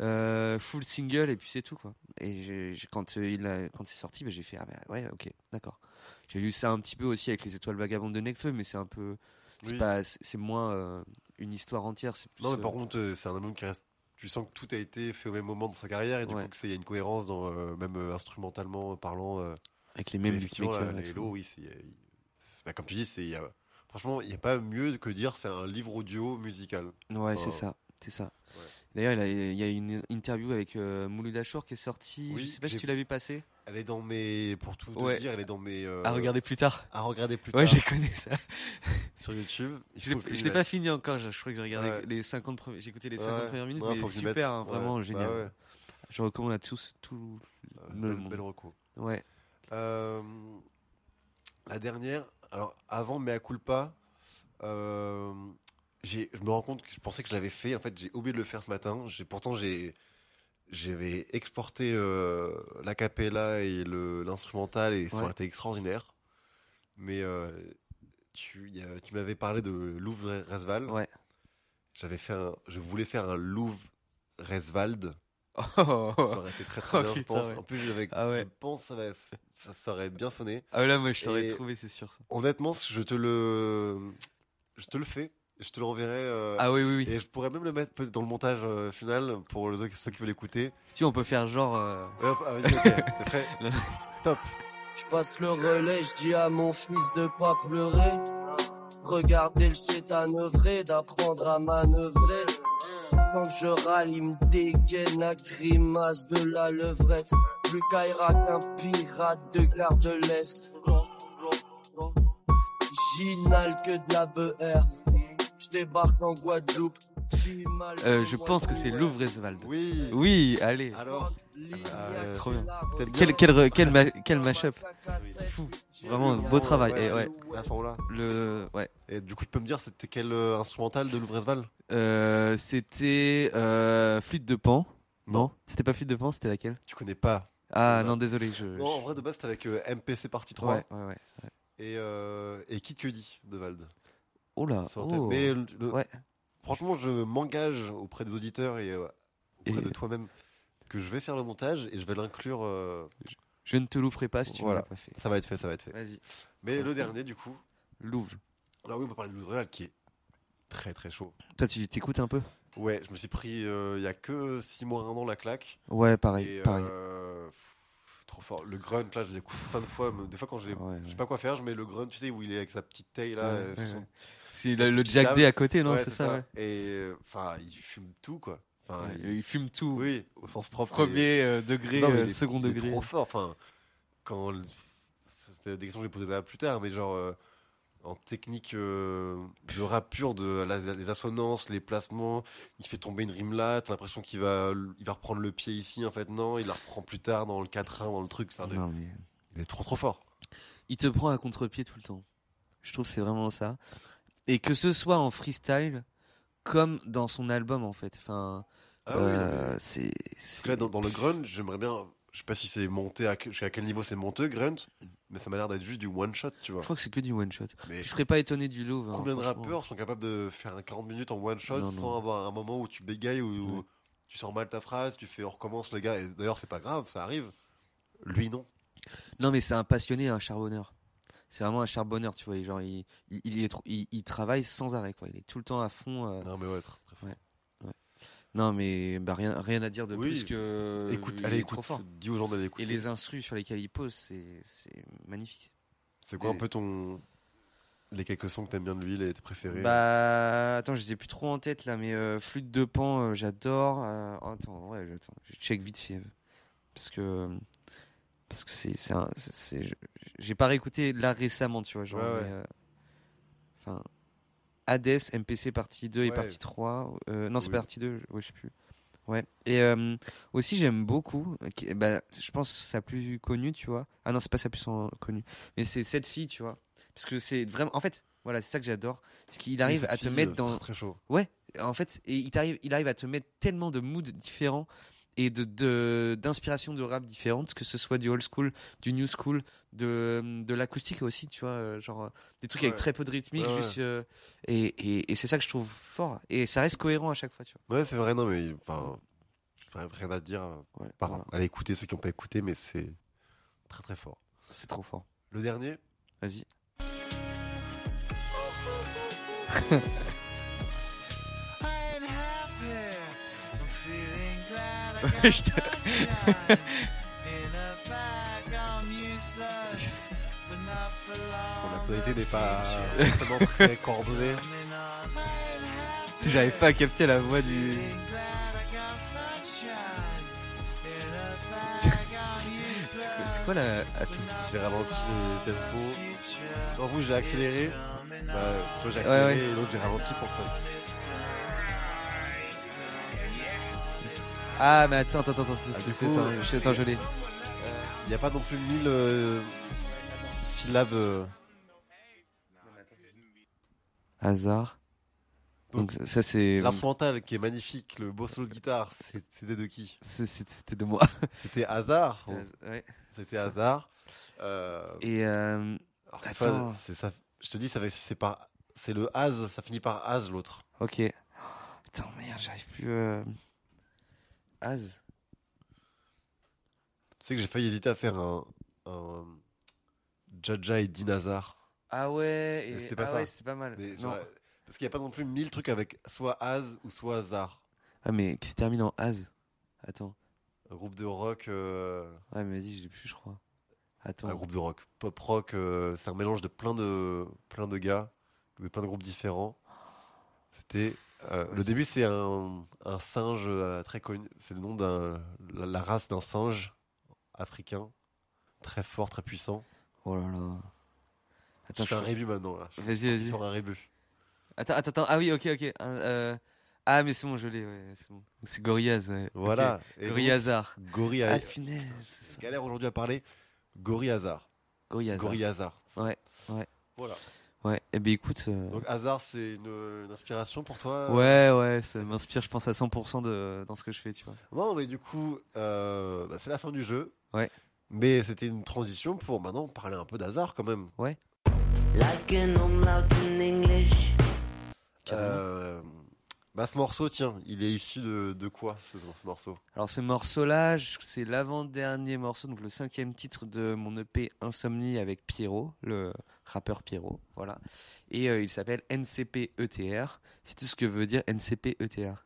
euh, full single et puis c'est tout, quoi. Et quand, il a, quand c'est sorti, bah, j'ai fait, ah bah ouais, ok, d'accord. J'ai lu ça un petit peu aussi avec les étoiles vagabondes de Nekfeu, mais c'est un peu. C'est Oui. pas- c'est- c'est moins une histoire entière. plus, Non, mais par contre, c'est un album qui reste. Tu sens que tout a été fait au même moment dans sa carrière et du Ouais. coup, qu'il y a une cohérence, dans, euh, même euh, instrumentalement parlant. euh, avec les mêmes mais effectivement. Hello, oui, c'est. bah, comme tu dis, c'est. il y a- Franchement, il n'y a pas mieux que dire c'est un livre audio musical. Ouais, Enfin, c'est ça, c'est ça. Ouais. D'ailleurs, il, y a une interview avec euh, Mouloud Achour qui est sortie. Oui, je sais pas si tu l'as vu passer. Elle est dans mes. Pour tout te Ouais. dire, elle est dans mes. euh, À regarder plus tard. À regarder plus Ouais, tard j'ai connu ça. sur YouTube. Je je je l'ai pas fini encore. Je, je crois que j'ai regardé Ouais. les 50 premiers. J'ai écouté les 50 Ouais. premières minutes, mais je super, hein, Ouais. vraiment génial. ouais. Je recommande à tous tout. Euh, le monde. belle reco. Ouais. Euh, la dernière, alors avant Mea Culpa, euh, je me rends compte que je pensais que je l'avais fait. En fait, j'ai oublié de le faire ce matin. Pourtant j'ai j'avais exporté euh, la capella et l'instrumental et ça Ouais. aurait été extraordinaire. Mais euh, tu, a- tu m'avais parlé de Louvre Resval. Ouais. J'avais fait un, je voulais faire un Louvre Resvald. Oh, Ça aurait été très très Oh, bien, je pense. ouais. En plus, j'avais- Ah ouais. je pense que ça, va- ça, ça aurait bien sonné. Ah là, moi, je t'aurais Et- trouvé, c'est sûr ça. Honnêtement, je te le, je te le fais. Je te le renverrai. euh, Ah oui, oui, oui. Et je pourrais même le mettre dans le montage euh, final pour les- ceux qui veulent l'écouter. Si tu veux, on peut faire genre. euh, Ouais, ah, vas-y, t'es prêt Non. Top. Je passe le relais, je dis à mon fils de pas pleurer. Regardez le chétan œuvrer, d'apprendre à manœuvrer. Quand je râle, il me dégaine la grimace de la levrette. Plus qu'Aira qu'un pirate de gare de l'Est. J'inhale que de la BR. Je débarque en Guadeloupe. Euh, je pense que c'est Guadeloupe. Louvre Esvald. Oui. Oui, allez. Alors, Euh, trop bien. Quel, quel, quel, ma- quel mashup. C'est fou. Vraiment, beau travail. Et ouais. Le, ouais. Et du coup, tu peux me dire, c'était quel euh, instrumental de Louvre Euh, c'était euh, Flûte de Pan. Non, c'était pas Flûte de Pan, c'était laquelle? Tu connais pas Ah non, désolé. Je, Non, en vrai, de base, c'était avec euh, MPC partie 3 Ouais, ouais, ouais. et, euh, et Kid Cudi de Vald. Oh là. oh. Mais le- le- Ouais. franchement, je m'engage auprès des auditeurs et euh, auprès Et- de toi-même que je vais faire le montage et je vais l'inclure. euh, Je ne te louperai pas si tu ne Voilà. l'as pas fait. ça va être fait, ça va être fait. Vas-y. Mais le dernier, du coup, Louvre. là oui, on va parler de Louis Real qui est très très chaud. Toi, tu t'écoutes un peu? Ouais, je me suis pris euh, il y a que 6 mois, 1 an la claque. Ouais, pareil. Et, pareil. pff, trop fort. Le grunt, là, je l'écoute plein de fois. mais Des fois, quand je ouais. sais pas quoi faire, je mets le grunt, tu sais, où il est avec sa petite taille là. Euh, son-. C'est le, le Jack. D à côté, non C'est ça. Et euh, enfin, il fume tout, quoi. Enfin, il- Il fume tout. Oui, au sens propre. Premier euh, degré, Non, euh, il est- second il est degré. trop fort. Enfin, quand c'était des questions que j'ai posées plus tard, mais genre euh, en technique euh, de rap pur, de la- les assonances, les placements, il fait tomber une rime là, t'as l'impression qu'il va, il va reprendre le pied ici, en fait non, il la reprend plus tard dans le 4-1, dans le truc. Enfin, de- Non, mais il est trop trop fort. il te prend à contre-pied tout le temps. Je trouve que c'est vraiment ça. Et que ce soit en freestyle comme dans son album en fait. Enfin, Ah oui, euh, mais- c'est. Parce c'est- que là, dans, dans le grunt, j'aimerais bien. Je sais pas si c'est monté à, jusqu'à quel niveau c'est monté grunt, mais ça m'a l'air d'être juste du one shot, tu vois. Je crois que c'est que du one shot. Mais Je serais pas étonné du Louvre. hein, combien de rappeurs sont capables de faire un 40 minutes en one shot Non, sans non. avoir un moment où tu bégayes ou Ouais. tu sors mal ta phrase, tu fais on recommence les gars. Et d'ailleurs, c'est pas grave, ça arrive. Lui non. Non, mais c'est un passionné, un charbonneur. C'est vraiment un charbonneur, tu vois. Genre, il, il, il est il- il travaille sans arrêt, quoi. Il est tout le temps à fond. euh, Non mais ouais, très, très. Ouais. Non, mais bah, rien, rien à dire de Oui. plus que. écoute, allez est trop écoute, fort. dis aux gens d'aller écouter. Et les instrus sur lesquels il pose, c'est magnifique. C'est quoi un peu ton les quelques sons que t'aimes bien de lui, les tes préférés? Bah, attends, je les ai plus trop en tête là, mais euh, Flûte de Pan, euh, j'adore. Euh, oh, attends, ouais, attends, je check vite fait. Parce que. Parce que c'est. J'ai pas réécouté là récemment, tu vois. Genre, Ouais, ouais. mais, euh, Enfin. Hades, MPC partie 2 et Ouais. partie 3. Euh, non, c'est Oui. pas partie 2, je- ouais, je sais plus. Ouais. Et euh, aussi, j'aime beaucoup. qui- bah, je pense sa plus connue, tu vois. Ah non, c'est pas sa plus connue. Mais c'est cette fille, tu vois. Parce que c'est vraiment. En fait, voilà, c'est ça que j'adore. C'est qu'il arrive à te fille, mettre euh, dans. très, très chaud. Ouais, en fait, et il, t'arrive, il arrive à te mettre tellement de moods différents et de, de, d'inspiration de rap différentes, que ce soit du old school, du new school, de, de l'acoustique aussi, tu vois, euh, genre euh, des trucs avec Ouais. très peu de rythmique, Ouais, ouais. juste. euh, et et, et c'est ça que je trouve fort. Et ça reste cohérent à chaque fois, tu vois. Ouais, c'est vrai, non mais enfin, rien à dire. Ouais, Par voilà. allez écouter ceux qui n'ont pas écouté, mais c'est très très fort. C'est trop fort. Le dernier, Vas-y. la tonalité n'est pas forcément très coordonnée. J'arrive pas à capter la voix du. C'est quoi- la. Attends. J'ai ralenti le tempo. Non, vous, j'ai accéléré. Bah, toi, j'ai accéléré ouais. et l'autre, j'ai ralenti pour ça. Ah, mais attends, attends, attends, c'est- Ah, c'est- c'est- attends, je- l'ai. Il n'y a pas non plus mille euh, syllabes. euh, Hasard. Donc, ça, c'est. L'instrumental qui est magnifique, le beau solo de guitare, c'est- c'était de qui? C'est- c'est- C'était de moi. C'était hasard. Ouais. C'était hasard. Euh, Et. euh, alors, attends. fois, c'est ça. Je te dis, ça c'est par, c'est le has, ça finit par has l'autre. Ok. Putain, merde, j'arrive plus. Euh... Az. Tu sais que j'ai failli hésiter à faire un, un Jaja et Dinazar. Ah ouais, et... c'était pas ah ça. ouais, c'était pas mal. Mais non. parce qu'il n'y a pas non plus mille trucs avec soit has ou soit hasard. Ah, mais qui se termine en Az. Attends. Un groupe de rock. euh, Ouais, mais vas-y, je l'ai plus, je crois. Attends. un groupe de rock. Pop rock, euh, c'est un mélange de plein de, plein de gars, de plein de groupes différents. C'était. Euh, le début, c'est un, un singe euh, très connu. C'est le nom d'un. La, la race d'un singe africain. Très fort, très puissant. Oh là là. Attends, je fais un rébut maintenant. Vas-y, vas-y. Sur un rébut. Attends, attends, attends. Ah oui, ok, ok. Euh, Ah, mais c'est bon, je l'ai, ouais, c'est bon. C'est Gorillaz, ouais. Voilà. Ok. Et donc, Gorillazar. Gorille Ah, punaise. galère aujourd'hui à parler. Gorillazar. Gorille hasard. Ouais, ouais. Voilà. Ouais, et ben écoute. euh, Donc hasard, c'est une, une inspiration pour toi euh Ouais, ouais, ça m'inspire, je pense, à 100% de, dans ce que je fais, tu vois. Non, mais du coup, euh, bah, c'est la fin du jeu. Ouais. Mais c'était une transition pour maintenant parler un peu d'hasard quand même. Ouais. Like an in English. Euh, bah, ce morceau, tiens, il est issu de, de quoi ce, ce morceau? Alors ce morceau-là, c'est l'avant-dernier morceau, donc le cinquième titre de mon EP Insomnie avec Pierrot, le rappeur Pierrot, voilà. Et euh, il s'appelle NCPETR. C'est tout ce que veut dire NCPETR.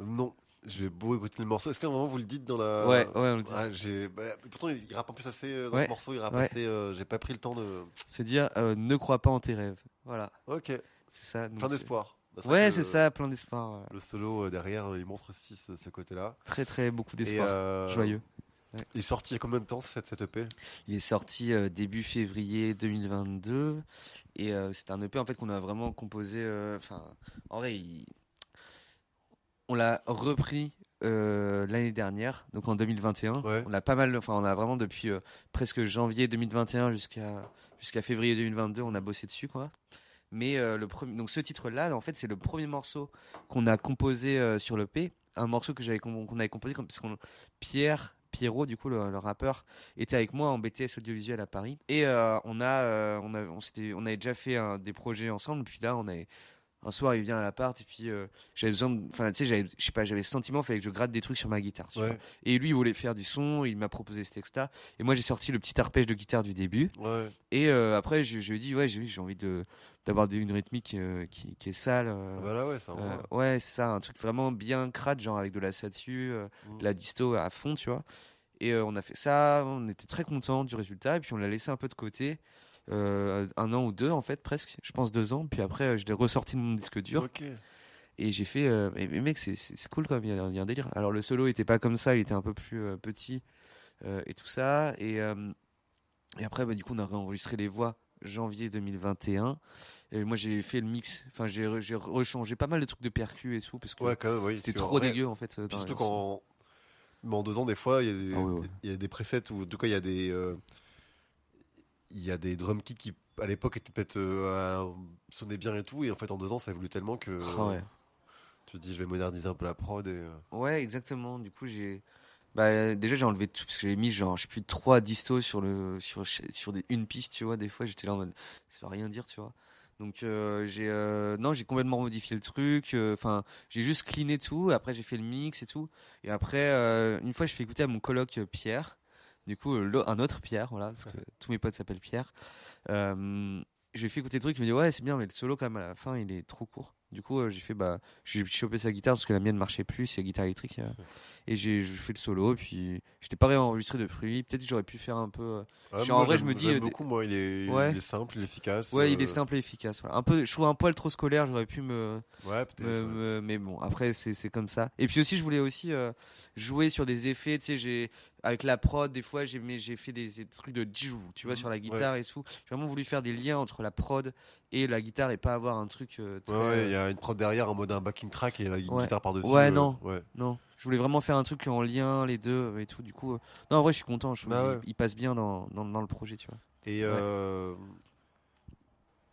Non, je vais beau écouter le morceau. Est-ce qu'à un moment vous le dites dans la. Ouais, ouais, on le dit. Ah, j'ai... bah, pourtant, il rappe en plus assez euh, dans Ouais, ce morceau. Il rappe ouais. assez. euh, j'ai pas pris le temps de. C'est dire ne crois pas en tes rêves. Voilà, Ok. c'est ça. donc, Plein d'espoir. Bah, Ouais, c'est ça, plein d'espoir. Le solo derrière, il montre aussi ce, ce côté-là. Très, très beaucoup d'espoir. Joyeux. Il est sorti il y a combien de temps cette, cette EP Il est sorti euh, début février 2022 et euh, c'est un EP en fait qu'on a vraiment composé. euh, Enfin, en vrai, il- on l'a repris l'année dernière, donc en 2021. Ouais. On l'a pas mal, enfin, on a vraiment depuis presque janvier 2021 jusqu'à jusqu'à février 2022, on a bossé dessus quoi. Mais le premier, donc ce titre-là, en fait, c'est le premier morceau qu'on a composé sur le P. Un morceau que j'avais qu'on avait composé comme parce qu'on Pierre Pierrot, du coup, le, rappeur, était avec moi en BTS audiovisuel à Paris. Et euh, on a, euh, on avait déjà fait des projets ensemble. Puis là, on avait un soir, il vient à l'appart et puis euh, j'avais besoin, de- enfin, tu sais, j'avais, je sais pas, j'avais sentiment, fallait que je gratte des trucs sur ma guitare. tu vois. Ouais. Et lui, il voulait faire du son, il m'a proposé ce texte-là. Et moi, j'ai sorti le petit arpège de guitare du début. Ouais. Et euh, après, je, je lui ai dit, ouais, j'ai, envie de d'avoir une rythmique euh, qui, qui est sale. euh, Ah bah ouais, ça ouais, c'est ça, un truc vraiment bien crade, genre avec de la dessus, Mm. de la disto à fond, tu vois. Et on a fait ça, on était très contents du résultat, et puis on l'a laissé un peu de côté, euh, un an ou deux en fait, presque, je pense deux ans. Puis après, euh, je l'ai ressorti de mon disque dur, et j'ai fait, euh, mais, mais mec, c'est- cool quand même, il y, a, il y a un délire. Alors le solo était pas comme ça, il était un peu plus euh, petit, et tout ça. Et, et après, bah, du coup, on a réenregistré les voix janvier 2021. Et moi, j'ai fait le mix, enfin, j'ai re- j'ai rechangé pas mal de trucs de percus et tout, parce que Ouais, oui. c'était trop ouais, dégueu en fait. surtout quand. Mais en deux ans, des fois, il y a des, Ah ouais, ouais. il y a des presets ou en tout cas, il y a des. euh, Il y a des drum kits qui, à l'époque, étaient peut-être. euh, sonnaient bien et tout. Et en fait, en deux ans, ça évolue tellement que. Ah ouais. Tu te dis, je vais moderniser un peu la prod. Et, euh, Ouais, exactement. Du coup, j'ai. Bah, déjà, j'ai enlevé tout parce que j'ai mis genre, je sais plus, trois distos sur, le, sur, sur des, une piste, tu vois. Des fois, j'étais là en mode, ça veut rien dire, tu vois. Donc, euh, j'ai. euh, non, j'ai complètement modifié le truc. euh, Enfin, j'ai juste cleané tout. Après, j'ai fait le mix et tout. Et après, euh, une fois, je fais écouter à mon coloc euh, Pierre. Du coup, euh, un autre Pierre, voilà, parce que tous mes potes s'appellent Pierre. Euh, je lui ai fait écouter le truc, il me dit ouais c'est bien mais le solo quand même à la fin il est trop court. Du coup euh, j'ai fait bah j'ai chopé sa guitare parce que la mienne marchait plus, c'est la guitare électrique euh, et j'ai fait le solo puis j'étais pas réenregistré depuis. Peut-être que j'aurais pu faire un peu. euh, ouais, Genre, moi, en vrai je me dis beaucoup, moi, il est, Ouais. il est simple, il est efficace. Ouais il est simple et efficace. Voilà. Un peu je trouve un poil trop scolaire j'aurais pu me Ouais, peut-être. ouais. mais bon, après, c'est c'est comme ça. Et puis aussi, je voulais aussi jouer sur des effets. Tu sais, j'ai avec la prod, des fois, j'ai fait des, des trucs de djou, tu vois, Mhm. sur la guitare et tout. J'ai vraiment voulu faire des liens entre la prod et la guitare et pas avoir un truc euh, très. Ouais, ouais, il y a une prod derrière en mode un backing track et la Ouais. guitare par-dessus. Ouais, euh, non. Ouais. Non, je voulais vraiment faire un truc en lien, les deux euh, et tout. Du coup, euh, non, en vrai, je suis content. Je Bah ouais. il, passe bien dans, dans, dans le projet, tu vois. Et euh,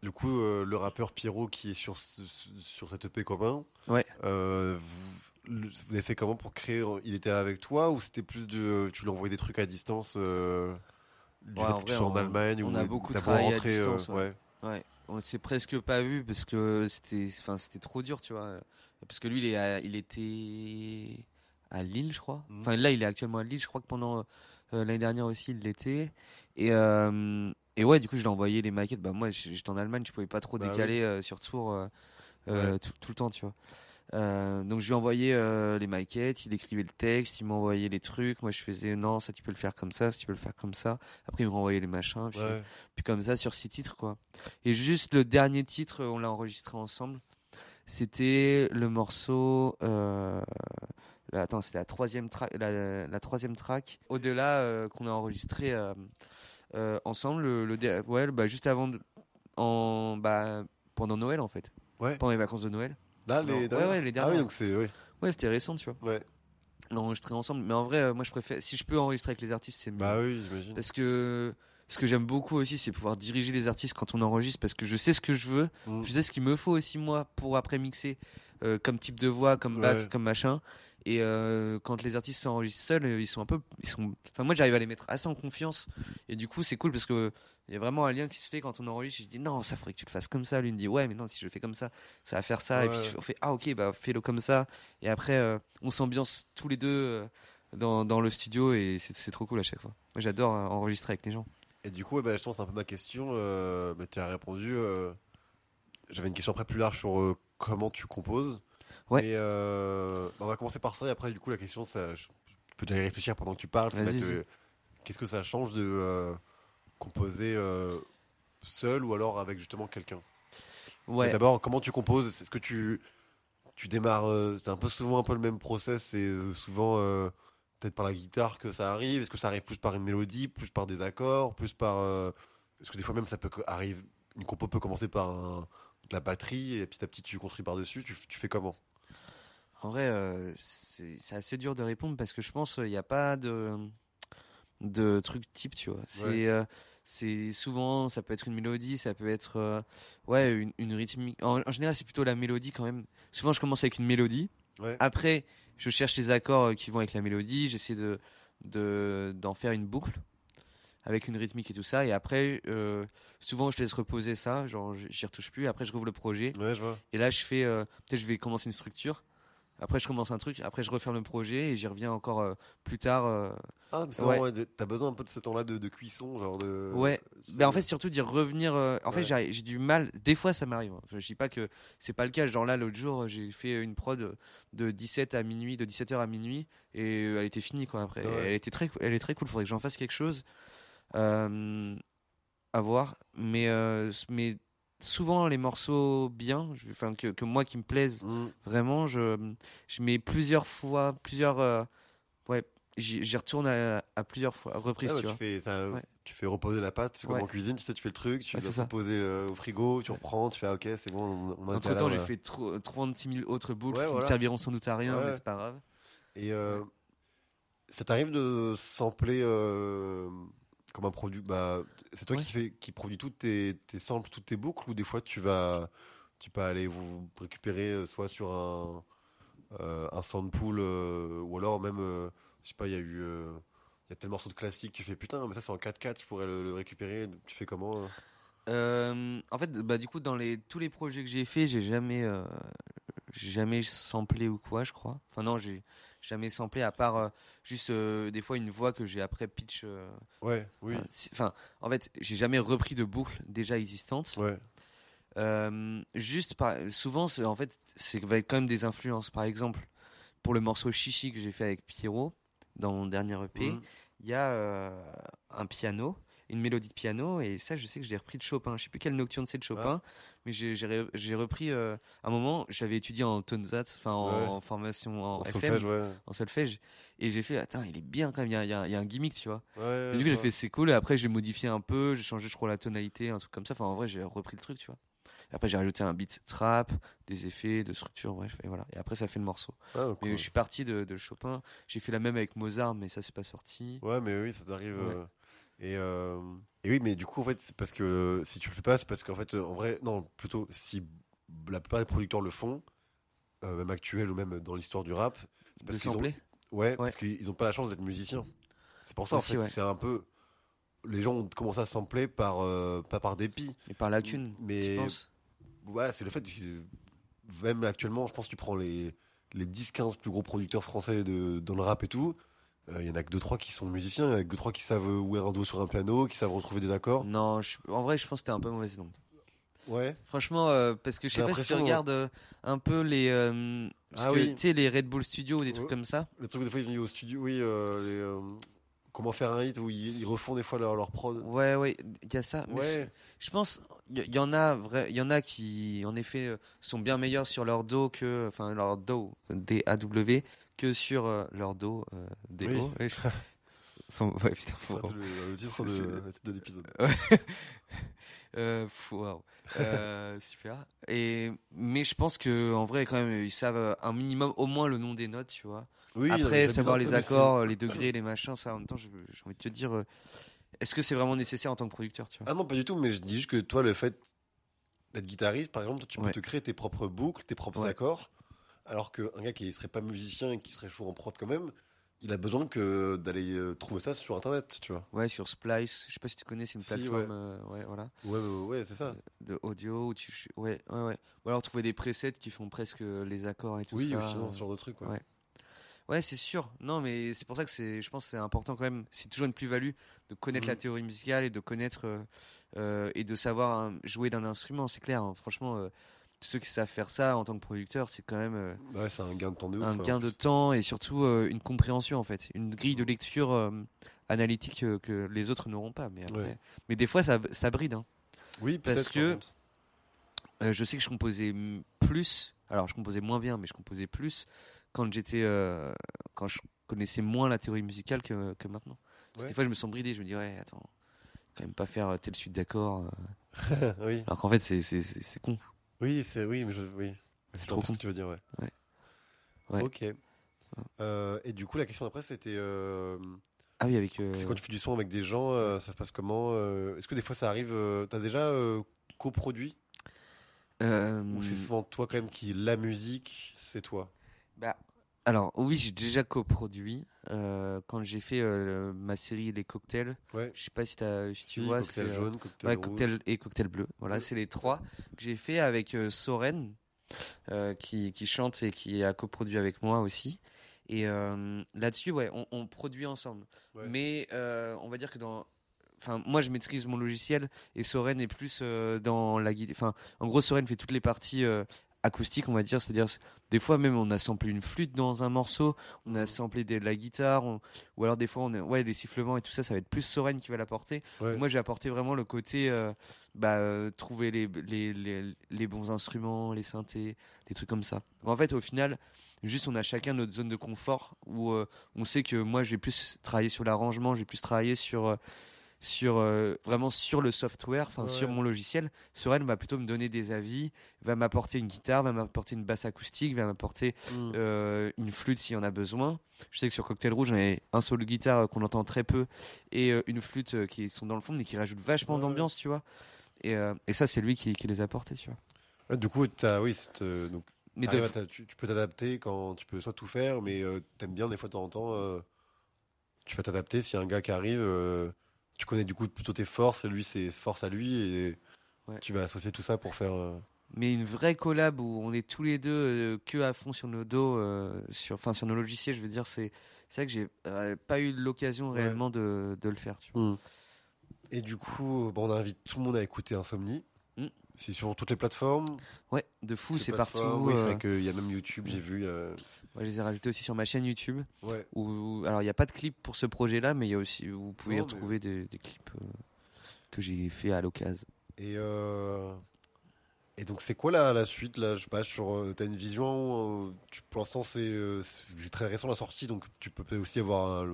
du coup, euh, le rappeur Pierrot qui est sur, ce- sur cette EP commun, Ouais. euh, vous, vous avez fait comment pour créer Il était avec toi ou c'était plus de. Tu lui envoyais des trucs à distance euh, du Ouais, fait en que tu vrai, sois en on- Allemagne on ou a beaucoup travaillé à rentrer, euh, distance, ouais. Ouais, on s'est presque pas vu parce que c'était, enfin, c'était trop dur, tu vois. Parce que lui, il, est à- il était à Lille, je crois. Mhm. Enfin, là, il est actuellement à Lille. Je crois que pendant euh, l'année dernière aussi, il l'était. Et, euh, et ouais, du coup, je l'ai envoyé les maquettes. Bah, moi, j'étais en Allemagne, je pouvais pas trop Bah oui. décaler euh, sur Tour euh, euh, tout, tout le temps, tu vois. Euh, donc je lui ai envoyé euh, les maquettes, il écrivait le texte, il m'envoyait les trucs, moi je faisais non ça tu peux le faire comme ça, ça tu peux le faire comme ça. Après il me renvoyait les machins, puis, Ouais. puis comme ça sur six titres quoi. Et juste le dernier titre, on l'a enregistré ensemble. C'était le morceau. Euh... attends, c'était la troisième track. La, la troisième track. Au-delà euh, qu'on a enregistré ensemble. Le, le ouais, bah, juste avant, de- en bah pendant Noël en fait. Ouais. Pendant les vacances de Noël. Là, Non, les ouais, ouais, les Ah oui, donc c'est. Ouais. Ouais, c'était récent, tu vois. ouais. L'enregistrer ensemble. Mais en vrai, euh, moi je préfère. Si je peux enregistrer avec les artistes, c'est mieux. Bah oui, j'imagine. Parce que ce que j'aime beaucoup aussi, c'est pouvoir diriger les artistes quand on enregistre parce que je sais ce que je veux, Mm. je sais ce qu'il me faut aussi moi pour après mixer euh, comme type de voix, comme back, Ouais. comme machin. Et euh, quand les artistes s'enregistrent seuls, euh, ils sont un peu, ils sont. Enfin moi j'arrive à les mettre assez en confiance et du coup c'est cool parce que il y a vraiment un lien qui se fait quand on enregistre. Je dis non, ça faudrait que tu le fasses comme ça. Lui me dit ouais, mais non, si je le fais comme ça, ça va faire ça. Et puis on fait ah ok, bah fais-le comme ça. Et après euh, on s'ambiance tous les deux dans, dans le studio et c'est trop cool à chaque fois. Moi j'adore enregistrer avec les gens. Et du coup, bah, je pense c'est un peu ma question. Euh, bah, tu as répondu. J'avais une question après plus large sur comment tu composes. Ouais. Et euh, bah, on va commencer par ça. Et après, du coup, la question, ça, je, peux déjà y réfléchir pendant que tu parles. c'est Qu'est-ce que ça change de euh, composer euh, seul ou alors avec justement quelqu'un? Ouais. D'abord, comment tu composes? Est-ce que tu, tu démarres euh, C'est un peu souvent un peu le même process. C'est euh, souvent euh, peut-être par la guitare que ça arrive? Est-ce que ça arrive plus par une mélodie, plus par des accords, plus par Est-ce que des fois même ça peut co- arrive Une compo peut commencer par un- de la batterie et petit à petit tu construis par dessus. Tu fais comment? En vrai, euh, c'est assez dur de répondre parce que je pense qu'il n'y a pas de, de truc type, tu vois. C'est Ouais. euh, c'est souvent, ça peut être une mélodie, ça peut être euh, ouais, une, une rythmique. En, en général, c'est plutôt la mélodie quand même. Souvent, je commence avec une mélodie. Ouais. Après, je cherche les accords euh, qui vont avec la mélodie. J'essaie de de- d'en faire une boucle avec une rythmique et tout ça. Et après, euh, souvent, je laisse reposer ça. Genre, j'y retouche plus. Après, je rouvre le projet. Ouais, je vois. Et là, je fais. euh, Peut-être je vais commencer une structure. Après, je commence un truc. Après, je referme le projet et j'y reviens encore euh, plus tard. euh. Ah, mais c'est Ouais. vraiment, ouais, t'as besoin un peu de ce temps-là de, de cuisson, genre de. Ouais. c'est- Ben, en fait, surtout d'y revenir. euh, En fait, Ouais. j'ai j'ai du mal. Des fois, ça m'arrive. hein. Enfin, je dis pas que c'est pas le cas. Genre là, l'autre jour, j'ai fait une prod de 17 à minuit, de 17h à minuit, et elle était finie quoi. Après, elle était très, elle est très cool. Faudrait que j'en fasse quelque chose. À voir. Mais, mais souvent les morceaux bien, je- enfin que, que moi qui me plaisent Mm. vraiment, je, je mets plusieurs fois, plusieurs, euh, ouais, j'y retourne à, à plusieurs fois, à reprises, Ah, tu fais, ça- Ouais. tu fais reposer la pâte, comme Ouais. en cuisine, tu sais, tu fais le truc, tu Ouais, vas c'est ça. poser euh, au frigo, tu reprends, tu fais ah, ok, c'est bon, on, on Entre temps, j'ai voilà. fait tro- 36 000 autres boucles Ouais, qui voilà. me serviront sans doute à rien, mais c'est pas grave. Et euh, ça t'arrive de sampler euh, comme un produit bah, C'est toi Ouais. qui, fais, qui produis toutes tes, tes samples, toutes tes boucles ou des fois tu vas, tu peux aller vous récupérer euh, soit sur un, euh, un soundpool euh, ou alors même, euh, je sais pas, il y a eu. euh, il y a tel morceau de classique, tu fais putain, mais ça c'est en 4-4, je pourrais le, le récupérer. Tu fais comment Euh, en fait, bah, du coup, dans les, tous les projets que j'ai fait, j'ai jamais, jamais samplé ou quoi, je crois. Enfin, non, j'ai jamais samplé à part euh, juste euh, des fois une voix que j'ai après pitch. euh, Ouais, oui. Enfin, en fait, j'ai jamais repris de boucle déjà existante. Ouais. Juste par, souvent, en fait, c'est va être quand même des influences. Par exemple, pour le morceau Chichi que j'ai fait avec Pierrot dans mon dernier EP, Mhm. il y a un piano, une mélodie de piano, et ça, je sais que je l'ai repris de Chopin. Je sais plus quelle nocturne c'est de Chopin, mais j'ai- j'ai re- j'ai repris. euh, à un moment, j'avais étudié en Tonzat, enfin en, formation en, En FM, solfège, ouais. en solfège, et j'ai fait, attends, il est bien quand même. Il y a, il y a- il y a un gimmick, tu vois. Ouais, Et du coup, je j'ai fait c'est cool. Et après, j'ai modifié un peu, j'ai changé, je crois, la tonalité, un truc comme ça. Enfin, en vrai, j'ai repris le truc, tu vois. Et après, j'ai rajouté un beat trap, des effets, de structure, bref. Et voilà. Et après, ça fait le morceau. Ah, Mais je suis parti de, de Chopin. J'ai fait la même avec Mozart, mais ça, c'est pas sorti. Ouais, mais oui, ça t'arrive. Ouais. euh, et, euh, et oui, mais du coup, en fait, c'est parce que si tu le fais pas, c'est parce qu'en fait, en vrai, non, plutôt, si la plupart des producteurs le font, euh, même actuels ou même dans l'histoire du rap, c'est parce qu'ils ont, sampler ouais, parce qu'ils n'ont pas la chance d'être musiciens. C'est pour ça, Aussi, en fait, ouais. c'est un peu. Les gens ont commencé à sampler par, euh, pas par dépit. Et par lacune, Mais ouais, c'est le fait que même actuellement, je pense que tu prends les, les 10-15 plus gros producteurs français de, dans le rap et tout. Euh, Il y en a que 2-3 qui sont musiciens, il y en a que 2-3 qui savent ouvrir un dos sur un piano, qui savent retrouver des accords. Non, je- en vrai, je pense que t'es un peu mauvaise langue. Ouais. Franchement, euh, parce que je sais pas si tu regardes euh, un peu les. euh, parce Ah que, oui. Tu sais, les Red Bull Studio ou des trucs comme ça. Le truc, des fois, ils viennent au studio, oui, euh, les, euh, comment faire un hit où ils, ils refont des fois leur, leur prod. Ouais, ouais, il y a ça. Mais Ouais. je- pense, il y, y en a, vrai, il y en a qui, en effet, euh, sont bien meilleurs sur leur dos que, enfin, leur dos, D-A-W, que sur euh, leur dos, euh. Oui. Ouais, je- sont- ouais, putain, faut- Enfin, le, le titre c'est- de, c'est- le titre de l'épisode. Euh, waouh. Euh, super. Et mais je pense que en vrai, quand même, ils savent un minimum, au moins le nom des notes, tu vois. Oui, Après, savoir les accords, les degrés, les machins, ça. En même temps, je- j'ai envie de te dire, Est-ce que c'est vraiment nécessaire en tant que producteur, tu vois? Ah non, pas du tout, mais je dis juste que toi, le fait d'être guitariste, par exemple, tu peux Ouais. te créer tes propres boucles, tes propres Ouais. accords, alors qu'un gars qui serait pas musicien et qui serait chaud en prod quand même, il a besoin que d'aller euh, trouver ça sur internet, tu vois. Ouais, sur Splice, je sais pas si tu connais, c'est une Si, plateforme, ouais. euh, ouais, voilà, Ouais, ouais, ouais, c'est ça. de audio où tu, ouais, ouais, ouais. Ou alors trouver des presets qui font presque les accords et tout Oui, ça. ou sinon, euh, ce genre de truc, ouais. ouais. Ouais, c'est sûr. Non, mais c'est pour ça que c'est, je pense, que c'est important quand même. C'est toujours une plus-value de connaître Mhm. la théorie musicale et de connaître euh, euh, et de savoir jouer d'un instrument. C'est clair. hein. Franchement, euh, tous ceux qui savent faire ça en tant que producteur, c'est quand même euh, Ouais, c'est un gain de temps de ouf. un ouais, gain de temps et surtout euh, une compréhension en fait, une grille de lecture euh, analytique que les autres n'auront pas. Mais après, Ouais. mais des fois ça, ça bride. hein. Oui, parce que- je sais que je composais plus. Alors, je composais moins bien, mais je composais plus quand j'étais, quand je connaissais moins la théorie musicale que, que maintenant. Parce que Ouais. Des fois, je me sens bridé. Je me dis, ouais, attends, quand même pas faire telle suite d'accords. oui, alors qu'en fait, c'est con. Oui, c'est oui, mais je, oui. C'est trop con. ce que tu veux dire, ouais. Ouais. Ouais. Ok. Euh, et du coup, la question après, c'était. euh, Ah oui, avec. euh, C'est quand tu fais du son avec des gens, ça se passe comment Est-ce que des fois ça arrive T'as déjà coproduit? Ou c'est souvent toi quand même qui la musique, c'est toi? Bah, alors, oui, j'ai déjà coproduit. euh, quand j'ai fait euh, ma série Les Cocktails, Ouais. je sais pas si, tu vois, cocktail euh, jaune, cocktail Ouais, rouge. cocktail et cocktail bleu. Voilà, c'est les trois que j'ai fait avec Soren, qui, qui chante et qui a coproduit avec moi aussi. Et là-dessus, ouais, on, on produit ensemble. Mais on va dire que dans. Enfin, moi, je maîtrise mon logiciel et Soren est plus euh, dans la guide. Enfin, en gros, Soren fait toutes les parties euh, acoustiques, on va dire. C'est-à-dire, des fois même, on a samplé une flûte dans un morceau, on a samplé de la guitare, on- ou alors des fois, on a, ouais, des sifflements et tout ça, ça va être plus Soren qui va l'apporter. Ouais. Moi, j'ai apporté vraiment le côté euh, bah, euh, trouver les, les, les, les bons instruments, les synthés, des trucs comme ça. Donc, en fait, au final, juste on a chacun notre zone de confort où euh, on sait que moi, je vais plus travailler sur l'arrangement, je vais plus travailler sur. Sur euh, vraiment sur le software, enfin Ouais, sur mon logiciel, Soren va plutôt me donner des avis, va m'apporter une guitare, va m'apporter une basse acoustique, va m'apporter Mm. euh, une flûte s'il y en a besoin. Je sais que sur Cocktail Rouge, on avait un solo guitare qu'on entend très peu et euh, une flûte euh, qui sont dans le fond mais qui rajoute vachement Ouais, d'ambiance, tu vois. Et, euh, et ça, c'est lui qui, qui les a apportés, tu vois. Ouais, du coup, t'as, oui, c'est, euh, donc, Mais de- tu, tu peux t'adapter quand tu peux soit tout faire, mais euh, t'aimes bien des fois de temps en temps. euh, tu vas t'adapter si y a un gars qui arrive. Tu connais du coup plutôt tes forces, lui ses forces à lui, et Ouais. tu vas associer tout ça pour faire. euh, Mais une vraie collab où on est tous les deux euh, que à fond sur nos dos, euh, sur, enfin sur nos logiciels, je veux dire, c'est c'est vrai que j'ai euh, pas eu l'occasion Ouais. réellement de, de le faire, tu vois. Mm. Et du coup, bon, on invite tout le monde à écouter Insomnie. Mm. C'est sur toutes les plateformes. Ouais, de fou, c'est partout. Oui, c'est vrai qu'il y a même YouTube, j'ai vu. Moi, je les ai rajoutés aussi sur ma chaîne YouTube. Ouais. Où, alors, il n'y a pas de clip pour ce projet-là, mais il y a aussi, vous pouvez y mais- retrouver des, des clips euh, que j'ai fait à l'occasion. Et, euh, et donc, c'est quoi la, la suite là? Je sais pas, sur, euh, t'as une vision tu- Pour l'instant, c'est très récent la sortie, donc tu peux aussi avoir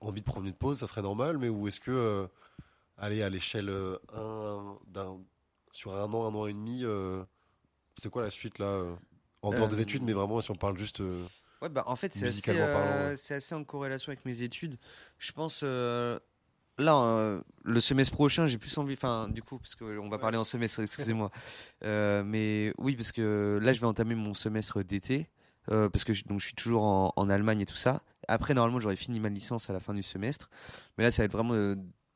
envie de prendre une pause, ça serait normal, mais ou est-ce que, euh, aller à l'échelle d'un, sur un an, un an et demi, c'est quoi la suite là En dehors des Euh, études, mais vraiment, si on parle juste. euh, Ouais, bah en fait, c'est assez, euh, ouais. c'est assez en corrélation avec mes études. Je pense, là, euh, le semestre prochain, j'ai plus envie, enfin, du coup, parce qu'on va parler en semestre, excusez-moi. Euh, mais oui, parce que là, je vais entamer mon semestre d'été, euh, parce que je, donc, je suis toujours en, en Allemagne et tout ça. Après, normalement, j'aurais fini ma licence à la fin du semestre. Mais là, ça va être vraiment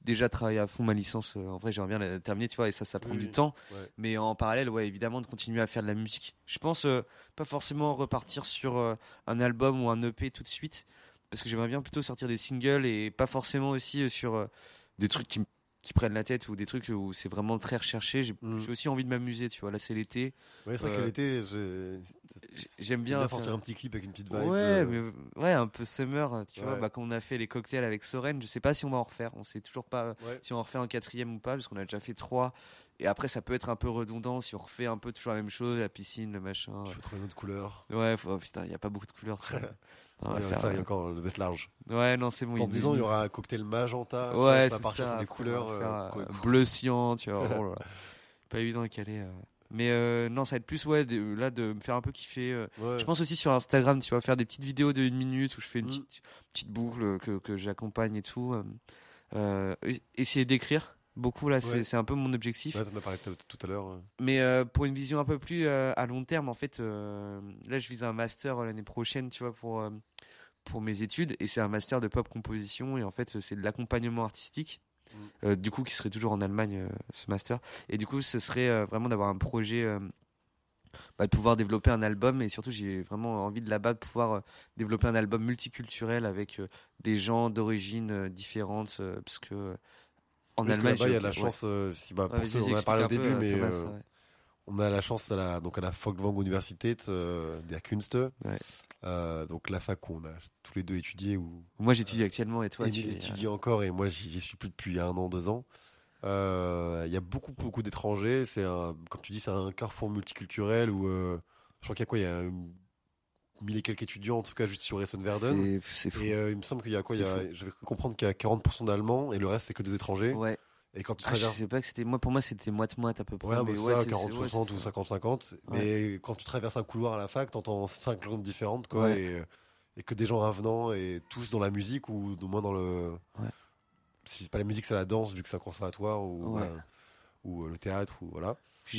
déjà travailler à fond ma licence. Euh, en vrai, j'aimerais bien la terminer, tu vois, et ça, ça prend Oui, du temps. ouais. Mais en parallèle, ouais, évidemment, de continuer à faire de la musique. Je pense euh, pas forcément repartir sur euh, un album ou un EP tout de suite, parce que j'aimerais bien plutôt sortir des singles et pas forcément aussi euh, sur des trucs qui, m- qui prennent la tête ou des trucs où c'est vraiment très recherché. J'ai Mm. j'ai aussi envie de m'amuser, tu vois. Là, c'est l'été. Ouais, c'est vrai que Euh, l'été, J'aime bien, bien. sortir faire- un petit clip avec une petite vibe. Ouais, euh, mais ouais, un peu summer, tu vois. Bah, quand on a fait les cocktails avec Soren, je sais pas si on va en refaire. On sait toujours pas Ouais. si on en refait un quatrième ou pas, parce qu'on a déjà fait trois. Et après, ça peut être un peu redondant si on refait un peu toujours la même chose, la piscine, le machin. Il faut trouver une autre couleur. Ouais, faut- oh, putain, il y a pas beaucoup de couleurs. Ouais, faire, enfin, il y a encore le d'être large. Ouais, non, c'est bon. Dans il- 10 ans, il y aura un cocktail magenta. Ouais, ça partir ça. des couleurs. euh, quoi- bleu cyan, tu vois. oh pas évident à caler. euh. Mais euh, non, ça va être plus, ouais, de- là, de me faire un peu kiffer. euh, Ouais. Je pense aussi sur Instagram, tu vois, faire des petites vidéos de une minute où je fais une Mm. petite, petite boucle que, que j'accompagne et tout. essayer d'écrire beaucoup là, c'est Ouais. c'est un peu mon objectif. Ouais, t'en as parlé tout à l'heure. euh. Mais euh, pour une vision un peu plus euh, à long terme, en fait, euh, là, je vise un master l'année prochaine, tu vois, pour, pour mes études. Et c'est un master de pop composition. Et en fait, c'est de l'accompagnement artistique. Mm. Euh, du coup, qui serait toujours en Allemagne, euh, ce master. Et du coup, ce serait euh, vraiment d'avoir un projet, euh, bah, de pouvoir développer un album. Et surtout, j'ai vraiment envie de là-bas de pouvoir euh, développer un album multiculturel avec euh, des gens d'origines euh, différentes. euh, parce que euh, en Allemagne, il y a la chance. euh, si, bah, Ouais, pour vas-y, ceux, on en a parlé au peu, début, euh, mais Thomas, euh, ouais. On a la chance à la, donc à la Folkwang Universität euh, der Künste. Ouais. Euh, donc la fac où on a tous les deux étudié. Où Moi, j'étudie actuellement et toi, tu es, étudie encore et moi j'y suis plus depuis un an, deux ans. Euh, Il y a beaucoup, beaucoup d'étrangers. C'est comme tu dis, c'est un carrefour multiculturel où euh, je crois qu'il y a quoi? Il y a mille et quelques étudiants en tout cas juste sur Essen-Verden. Et euh, il me semble qu'il y a quoi? Il y C'est a, fou. Je vais comprendre qu'il y a 40% d'Allemands et le reste c'est que des étrangers. Ouais. Et quand tu Ah, je traverses sais pas que c'était moi pour moi c'était moite moite à peu près. Ouais, mais mais ouais, ça, c'est- 40 c'est- ouais, 60 c'est ou ça. 50 50 mais quand tu traverses un couloir à la fac t'entends cinq langues différentes quoi et, et que des gens avenants et tous dans la musique ou au moins dans le si c'est pas la musique c'est la danse vu que c'est un conservatoire ou euh, ou euh, le théâtre ou voilà. J'ai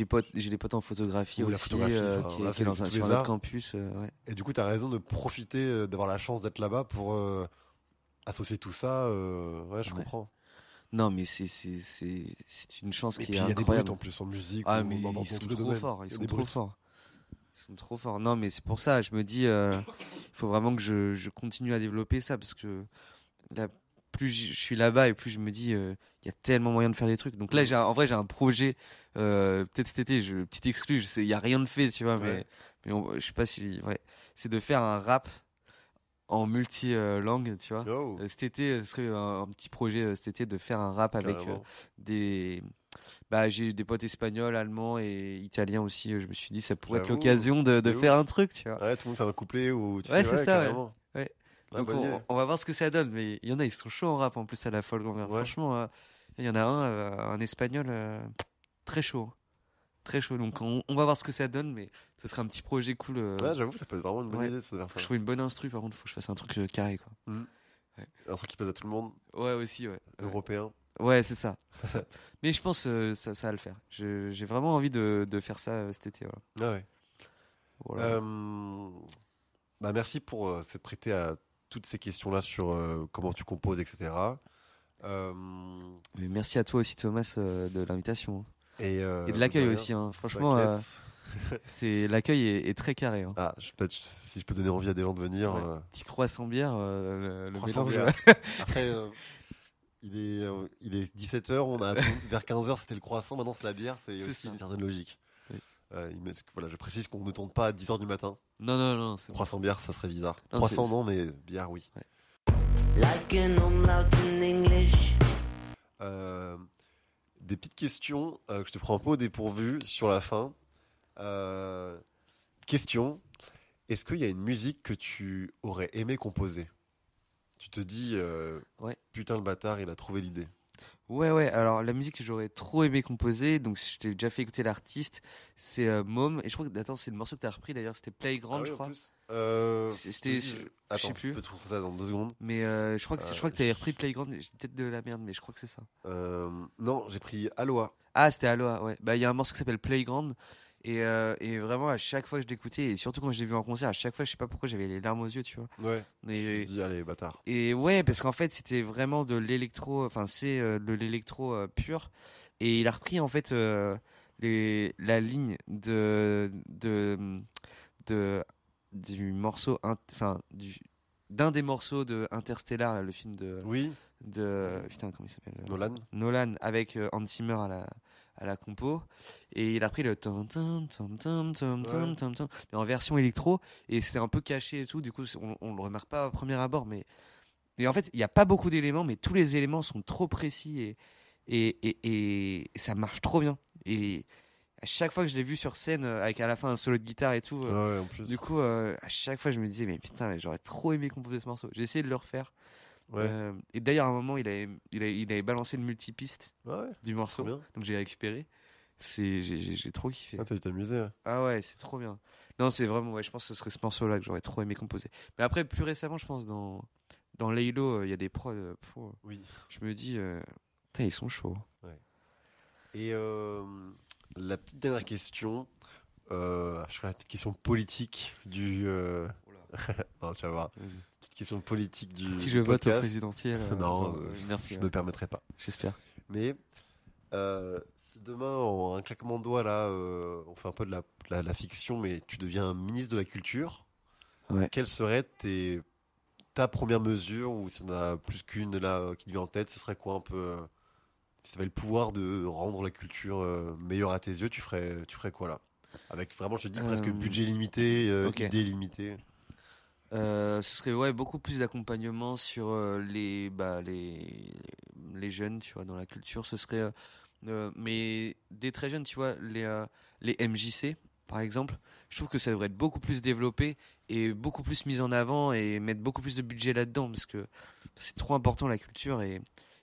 des potes en photographie Ou la aussi photographie, euh, qui, voilà, qui est dans un, sur un autre campus. euh, et du coup tu as raison de profiter euh, d'avoir la chance d'être là-bas pour associer tout ça ouais je comprends Non mais c'est c'est c'est c'est une chance et qui puis est il y a des incroyable. brutes en plus en musique Ah mais dans, dans ils sont trop forts, Il ils sont trop forts. Ils sont trop forts. Non mais c'est pour ça, je me dis, euh, il faut vraiment que je, je continue à développer ça parce que là, plus je suis là-bas et plus je me dis, euh, il y a tellement moyen de faire des trucs. Donc là, j'ai un- en vrai, j'ai un projet. euh, Peut-être cet été, je petit exclu, il y a rien de fait, tu vois, mais mais on- je sais pas si, ouais, c'est de faire un rap en multi euh, langue, tu vois. Oh, Euh, cet été, euh, ce serait un, un petit projet euh, cet été de faire un rap avec des bah j'ai des potes espagnols, allemands et italiens aussi. Je me suis dit ça pourrait être l'occasion de, faire ouf. un truc, tu vois. ouais tout le monde fait un couplet ou tu Ouais, c'est ça, ouais. carrément. Ouais. Ah, Donc on, on va voir ce que ça donne. Mais il y en a, ils sont chauds en rap en plus à la folle. Franchement, euh, il y en a un, un espagnol très chaud, très chaud. Donc on, on va voir ce que ça donne, mais ce sera un petit projet cool. euh, Ouais, j'avoue, ça peut être vraiment une bonne ouais. idée je trouve une bonne instru. Par contre, faut que je fasse un truc euh, carré, quoi. Un truc qui plaise à tout le monde, Ouais, aussi, ouais. Européen. Ouais, c'est ça. Mais je pense euh, ça, ça va le faire. J'ai vraiment envie de, de faire ça cet été. Voilà. Ah ouais. Voilà. Bah merci pour s'être prêté à toutes ces questions-là sur comment tu composes, etc. Euh, Mais merci à toi aussi, Thomas, euh, de l'invitation. Et, euh, Et de l'accueil aussi. hein. Franchement, euh, c'est l'accueil est, est très carré. Hein. Ah, je- peut-être si je peux donner envie à des gens de venir. Ouais. euh, Petit croissant bière, euh, le, le croissant mélange. bière. Après, euh, il est, euh, il est 17h, on a vers 15h c'était le croissant, maintenant c'est la bière, c'est C'est aussi ça. une certaine logique. Oui. Euh, voilà, je précise qu'on ne tourne pas à 10h du matin. Non, non, non. c'est bon. Croissant bière, ça serait bizarre. Non, croissant c'est- non, mais bière oui. Like an umlaut in English. Euh, des petites questions euh, que je te prends un peu au dépourvu sur la fin. Euh, question est-ce qu'il y a une musique que tu aurais aimé composer? Tu te dis, euh, Ouais. putain le bâtard, il a trouvé l'idée. Ouais, ouais. Alors, la musique que j'aurais trop aimé composer, donc je t'ai déjà fait écouter l'artiste, c'est euh, Mom. Et je crois que, attends, c'est le morceau que t'as repris d'ailleurs, c'était Playground, Ah oui, je crois. Euh, C'était. je je- sais plus. je peux trouver ça dans deux secondes. Mais euh, je crois que, Euh, je crois que t'avais repris Playground. J'ai peut-être de la merde, mais je crois que c'est ça. Euh, non, j'ai pris Aloha. Ah, c'était Aloha, ouais. Bah, il y a un morceau qui s'appelle Playground. Et, euh, et vraiment, à chaque fois que je l'écoutais, et surtout quand je l'ai vu en concert, à chaque fois, je sais pas pourquoi, j'avais les larmes aux yeux, tu vois. Ouais. Je me Et, suis dit, allez, bâtard. et ouais, parce qu'en fait, c'était vraiment de l'électro, enfin, c'est euh, de l'électro euh, pur. Et il a repris, en fait, les, la ligne de, de, de, du morceau, enfin, du, d'un des morceaux de Interstellar, là, le film de, Oui, de, putain, comment il s'appelle Nolan. Nolan avec Hans Zimmer à la, à la compo. Et il a pris le tom tom tom tom Ouais. tom tom mais en version électro. Et c'est un peu caché et tout. Du coup on, on le remarque pas au premier abord mais mais en fait il n'y a pas beaucoup d'éléments mais tous les éléments sont trop précis et et, et, et ça marche trop bien. Et à chaque fois que je l'ai vu sur scène euh, avec à la fin un solo de guitare et tout euh, Ouais, en plus. du coup euh, à chaque fois je me disais mais putain j'aurais trop aimé composer ce morceau. J'ai essayé de le refaire ouais. euh, et d'ailleurs, à un moment, il avait, il avait, il avait balancé le multipiste ouais, du morceau. Donc j'ai récupéré. C'est, j'ai, trop kiffé. Ah, t'as dû t'amuser. ouais. Ah ouais, c'est trop bien. Non, c'est vraiment, ouais, je pense que ce serait ce morceau-là que j'aurais trop aimé composer. Mais après, plus récemment, je pense, dans, dans Laylo, euh, il y a des prods. euh, oh, Oui. Je me dis, putain, ils sont chauds. Et euh, la petite dernière question, je fais la petite question politique du. non, tu vas voir. Petite question politique du. Qui je vote au présidentiel, euh, non, genre, euh, euh, je- merci, Je ouais. me permettrai pas. J'espère. Mais euh, si demain, en un claquement de doigts, là, euh, on fait un peu de la, la- la fiction, mais tu deviens ministre de la culture, Ouais. quelle serait tes, ta première mesure, ou s'il y en a plus qu'une là euh, qui te vient en tête, ce serait quoi un peu euh, Si tu avais le pouvoir de rendre la culture euh, meilleure à tes yeux, tu ferais, tu ferais quoi là? Avec vraiment, je te dis, presque Euh, budget limité, euh, ok. idée limitée. Euh, ce serait ouais beaucoup plus d'accompagnement sur euh, les bah les les jeunes tu vois dans la culture. Ce serait euh, mais des très jeunes tu vois les les MJC par exemple je trouve que ça devrait être beaucoup plus développé et beaucoup plus mis en avant et mettre beaucoup plus de budget là-dedans parce que c'est trop important la culture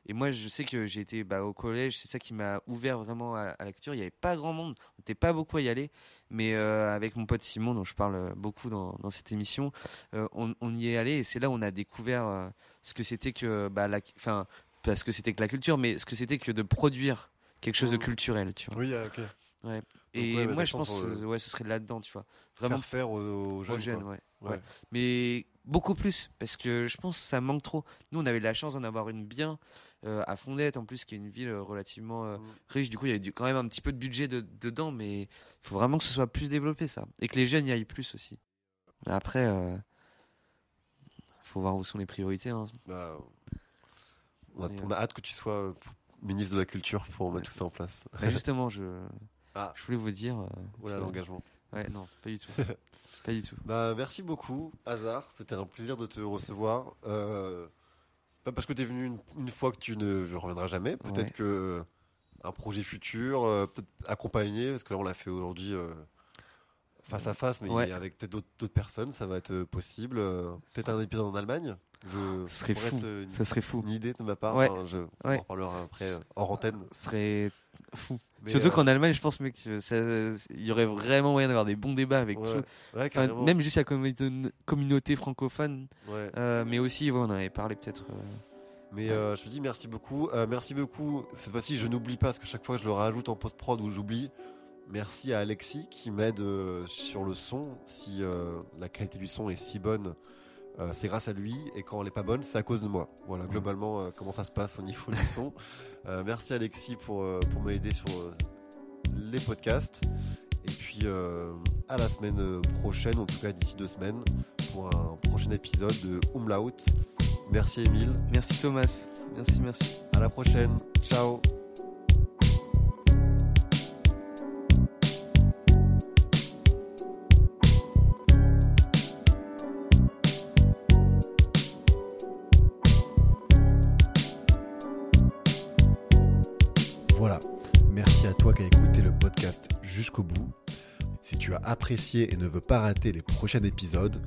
et moi je sais que j'ai été bah, au collège c'est ça qui m'a ouvert vraiment à, à la culture il n'y avait pas grand monde on n'était pas beaucoup à y aller mais euh, avec mon pote Simon dont je parle euh, beaucoup dans, dans cette émission euh, on, on y est allé et c'est là où on a découvert euh, ce que c'était que bah la enfin que c'était que la culture mais ce que c'était que de produire quelque chose de Mhm. culturel tu vois Oui, ah, ok. ouais et ouais, moi je pense euh, ouais ce serait là-dedans tu vois vraiment Faire faire aux, aux jeunes. quoi. ouais, Ouais. ouais. mais beaucoup plus parce que je pense que ça manque trop nous on avait la chance d'en avoir une bien euh, à Fondette en plus qui est une ville euh, relativement euh, Mm. riche du coup il y du- quand même un petit peu de budget de- dedans mais il faut vraiment que ce soit plus développé ça et que les jeunes y aillent plus aussi après euh, faut voir où sont les priorités hein. Bah, on, a, on a hâte que tu sois ministre de la culture pour mettre tout ça en place. Bah, justement je Ah. je voulais vous dire Voilà que- l'engagement. ouais non pas du tout pas du tout Bah, merci beaucoup, Hazard. C'était un plaisir de te recevoir. Euh, pas parce que tu es venu une, une fois que tu ne reviendras jamais. Peut-être Ouais. que euh, un projet futur, euh, peut-être accompagné, parce que là on l'a fait aujourd'hui euh, face à face, mais Ouais. avec peut-être d'autres personnes, ça va être possible. Peut-être un épisode en Allemagne. Je, Ce serait fou. être, Ça serait fou. Une idée de ma part. Ouais. Enfin, je, on Ouais. en parlera après euh, hors antenne. Ce serait fou. Mais, Surtout euh, qu'en Allemagne, je pense mec, il y aurait vraiment moyen d'avoir des bons débats avec Ouais. tout. Enfin, même juste la communauté, communauté francophone. Euh, mais aussi, on en avait parlé peut-être. euh, Mais euh, je te dis merci beaucoup. Euh, merci beaucoup. Cette fois-ci, je n'oublie pas, parce que chaque fois, je le rajoute en post-prod ou j'oublie. Merci à Alexis qui m'aide euh, sur le son. Si la qualité du son est si bonne, euh, c'est grâce à lui. Et quand elle n'est pas bonne, c'est à cause de moi. Voilà, globalement, euh, comment ça se passe au niveau du son. Euh, merci Alexis pour, pour m'aider sur les podcasts. Et puis à la semaine prochaine, en tout cas d'ici deux semaines, pour un prochain épisode de Umlaut. Merci Emile. Merci Thomas. Merci, merci. À la prochaine. Ciao. Jusqu'au bout. Si tu as apprécié et ne veux pas rater les prochains épisodes,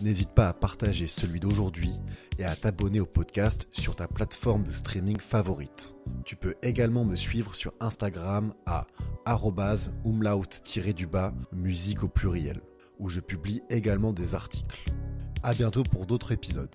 n'hésite pas à partager celui d'aujourd'hui et à t'abonner au podcast sur ta plateforme de streaming favorite. Tu peux également me suivre sur Instagram à umlaut-du-bas musique au pluriel, où je publie également des articles. À bientôt pour d'autres épisodes.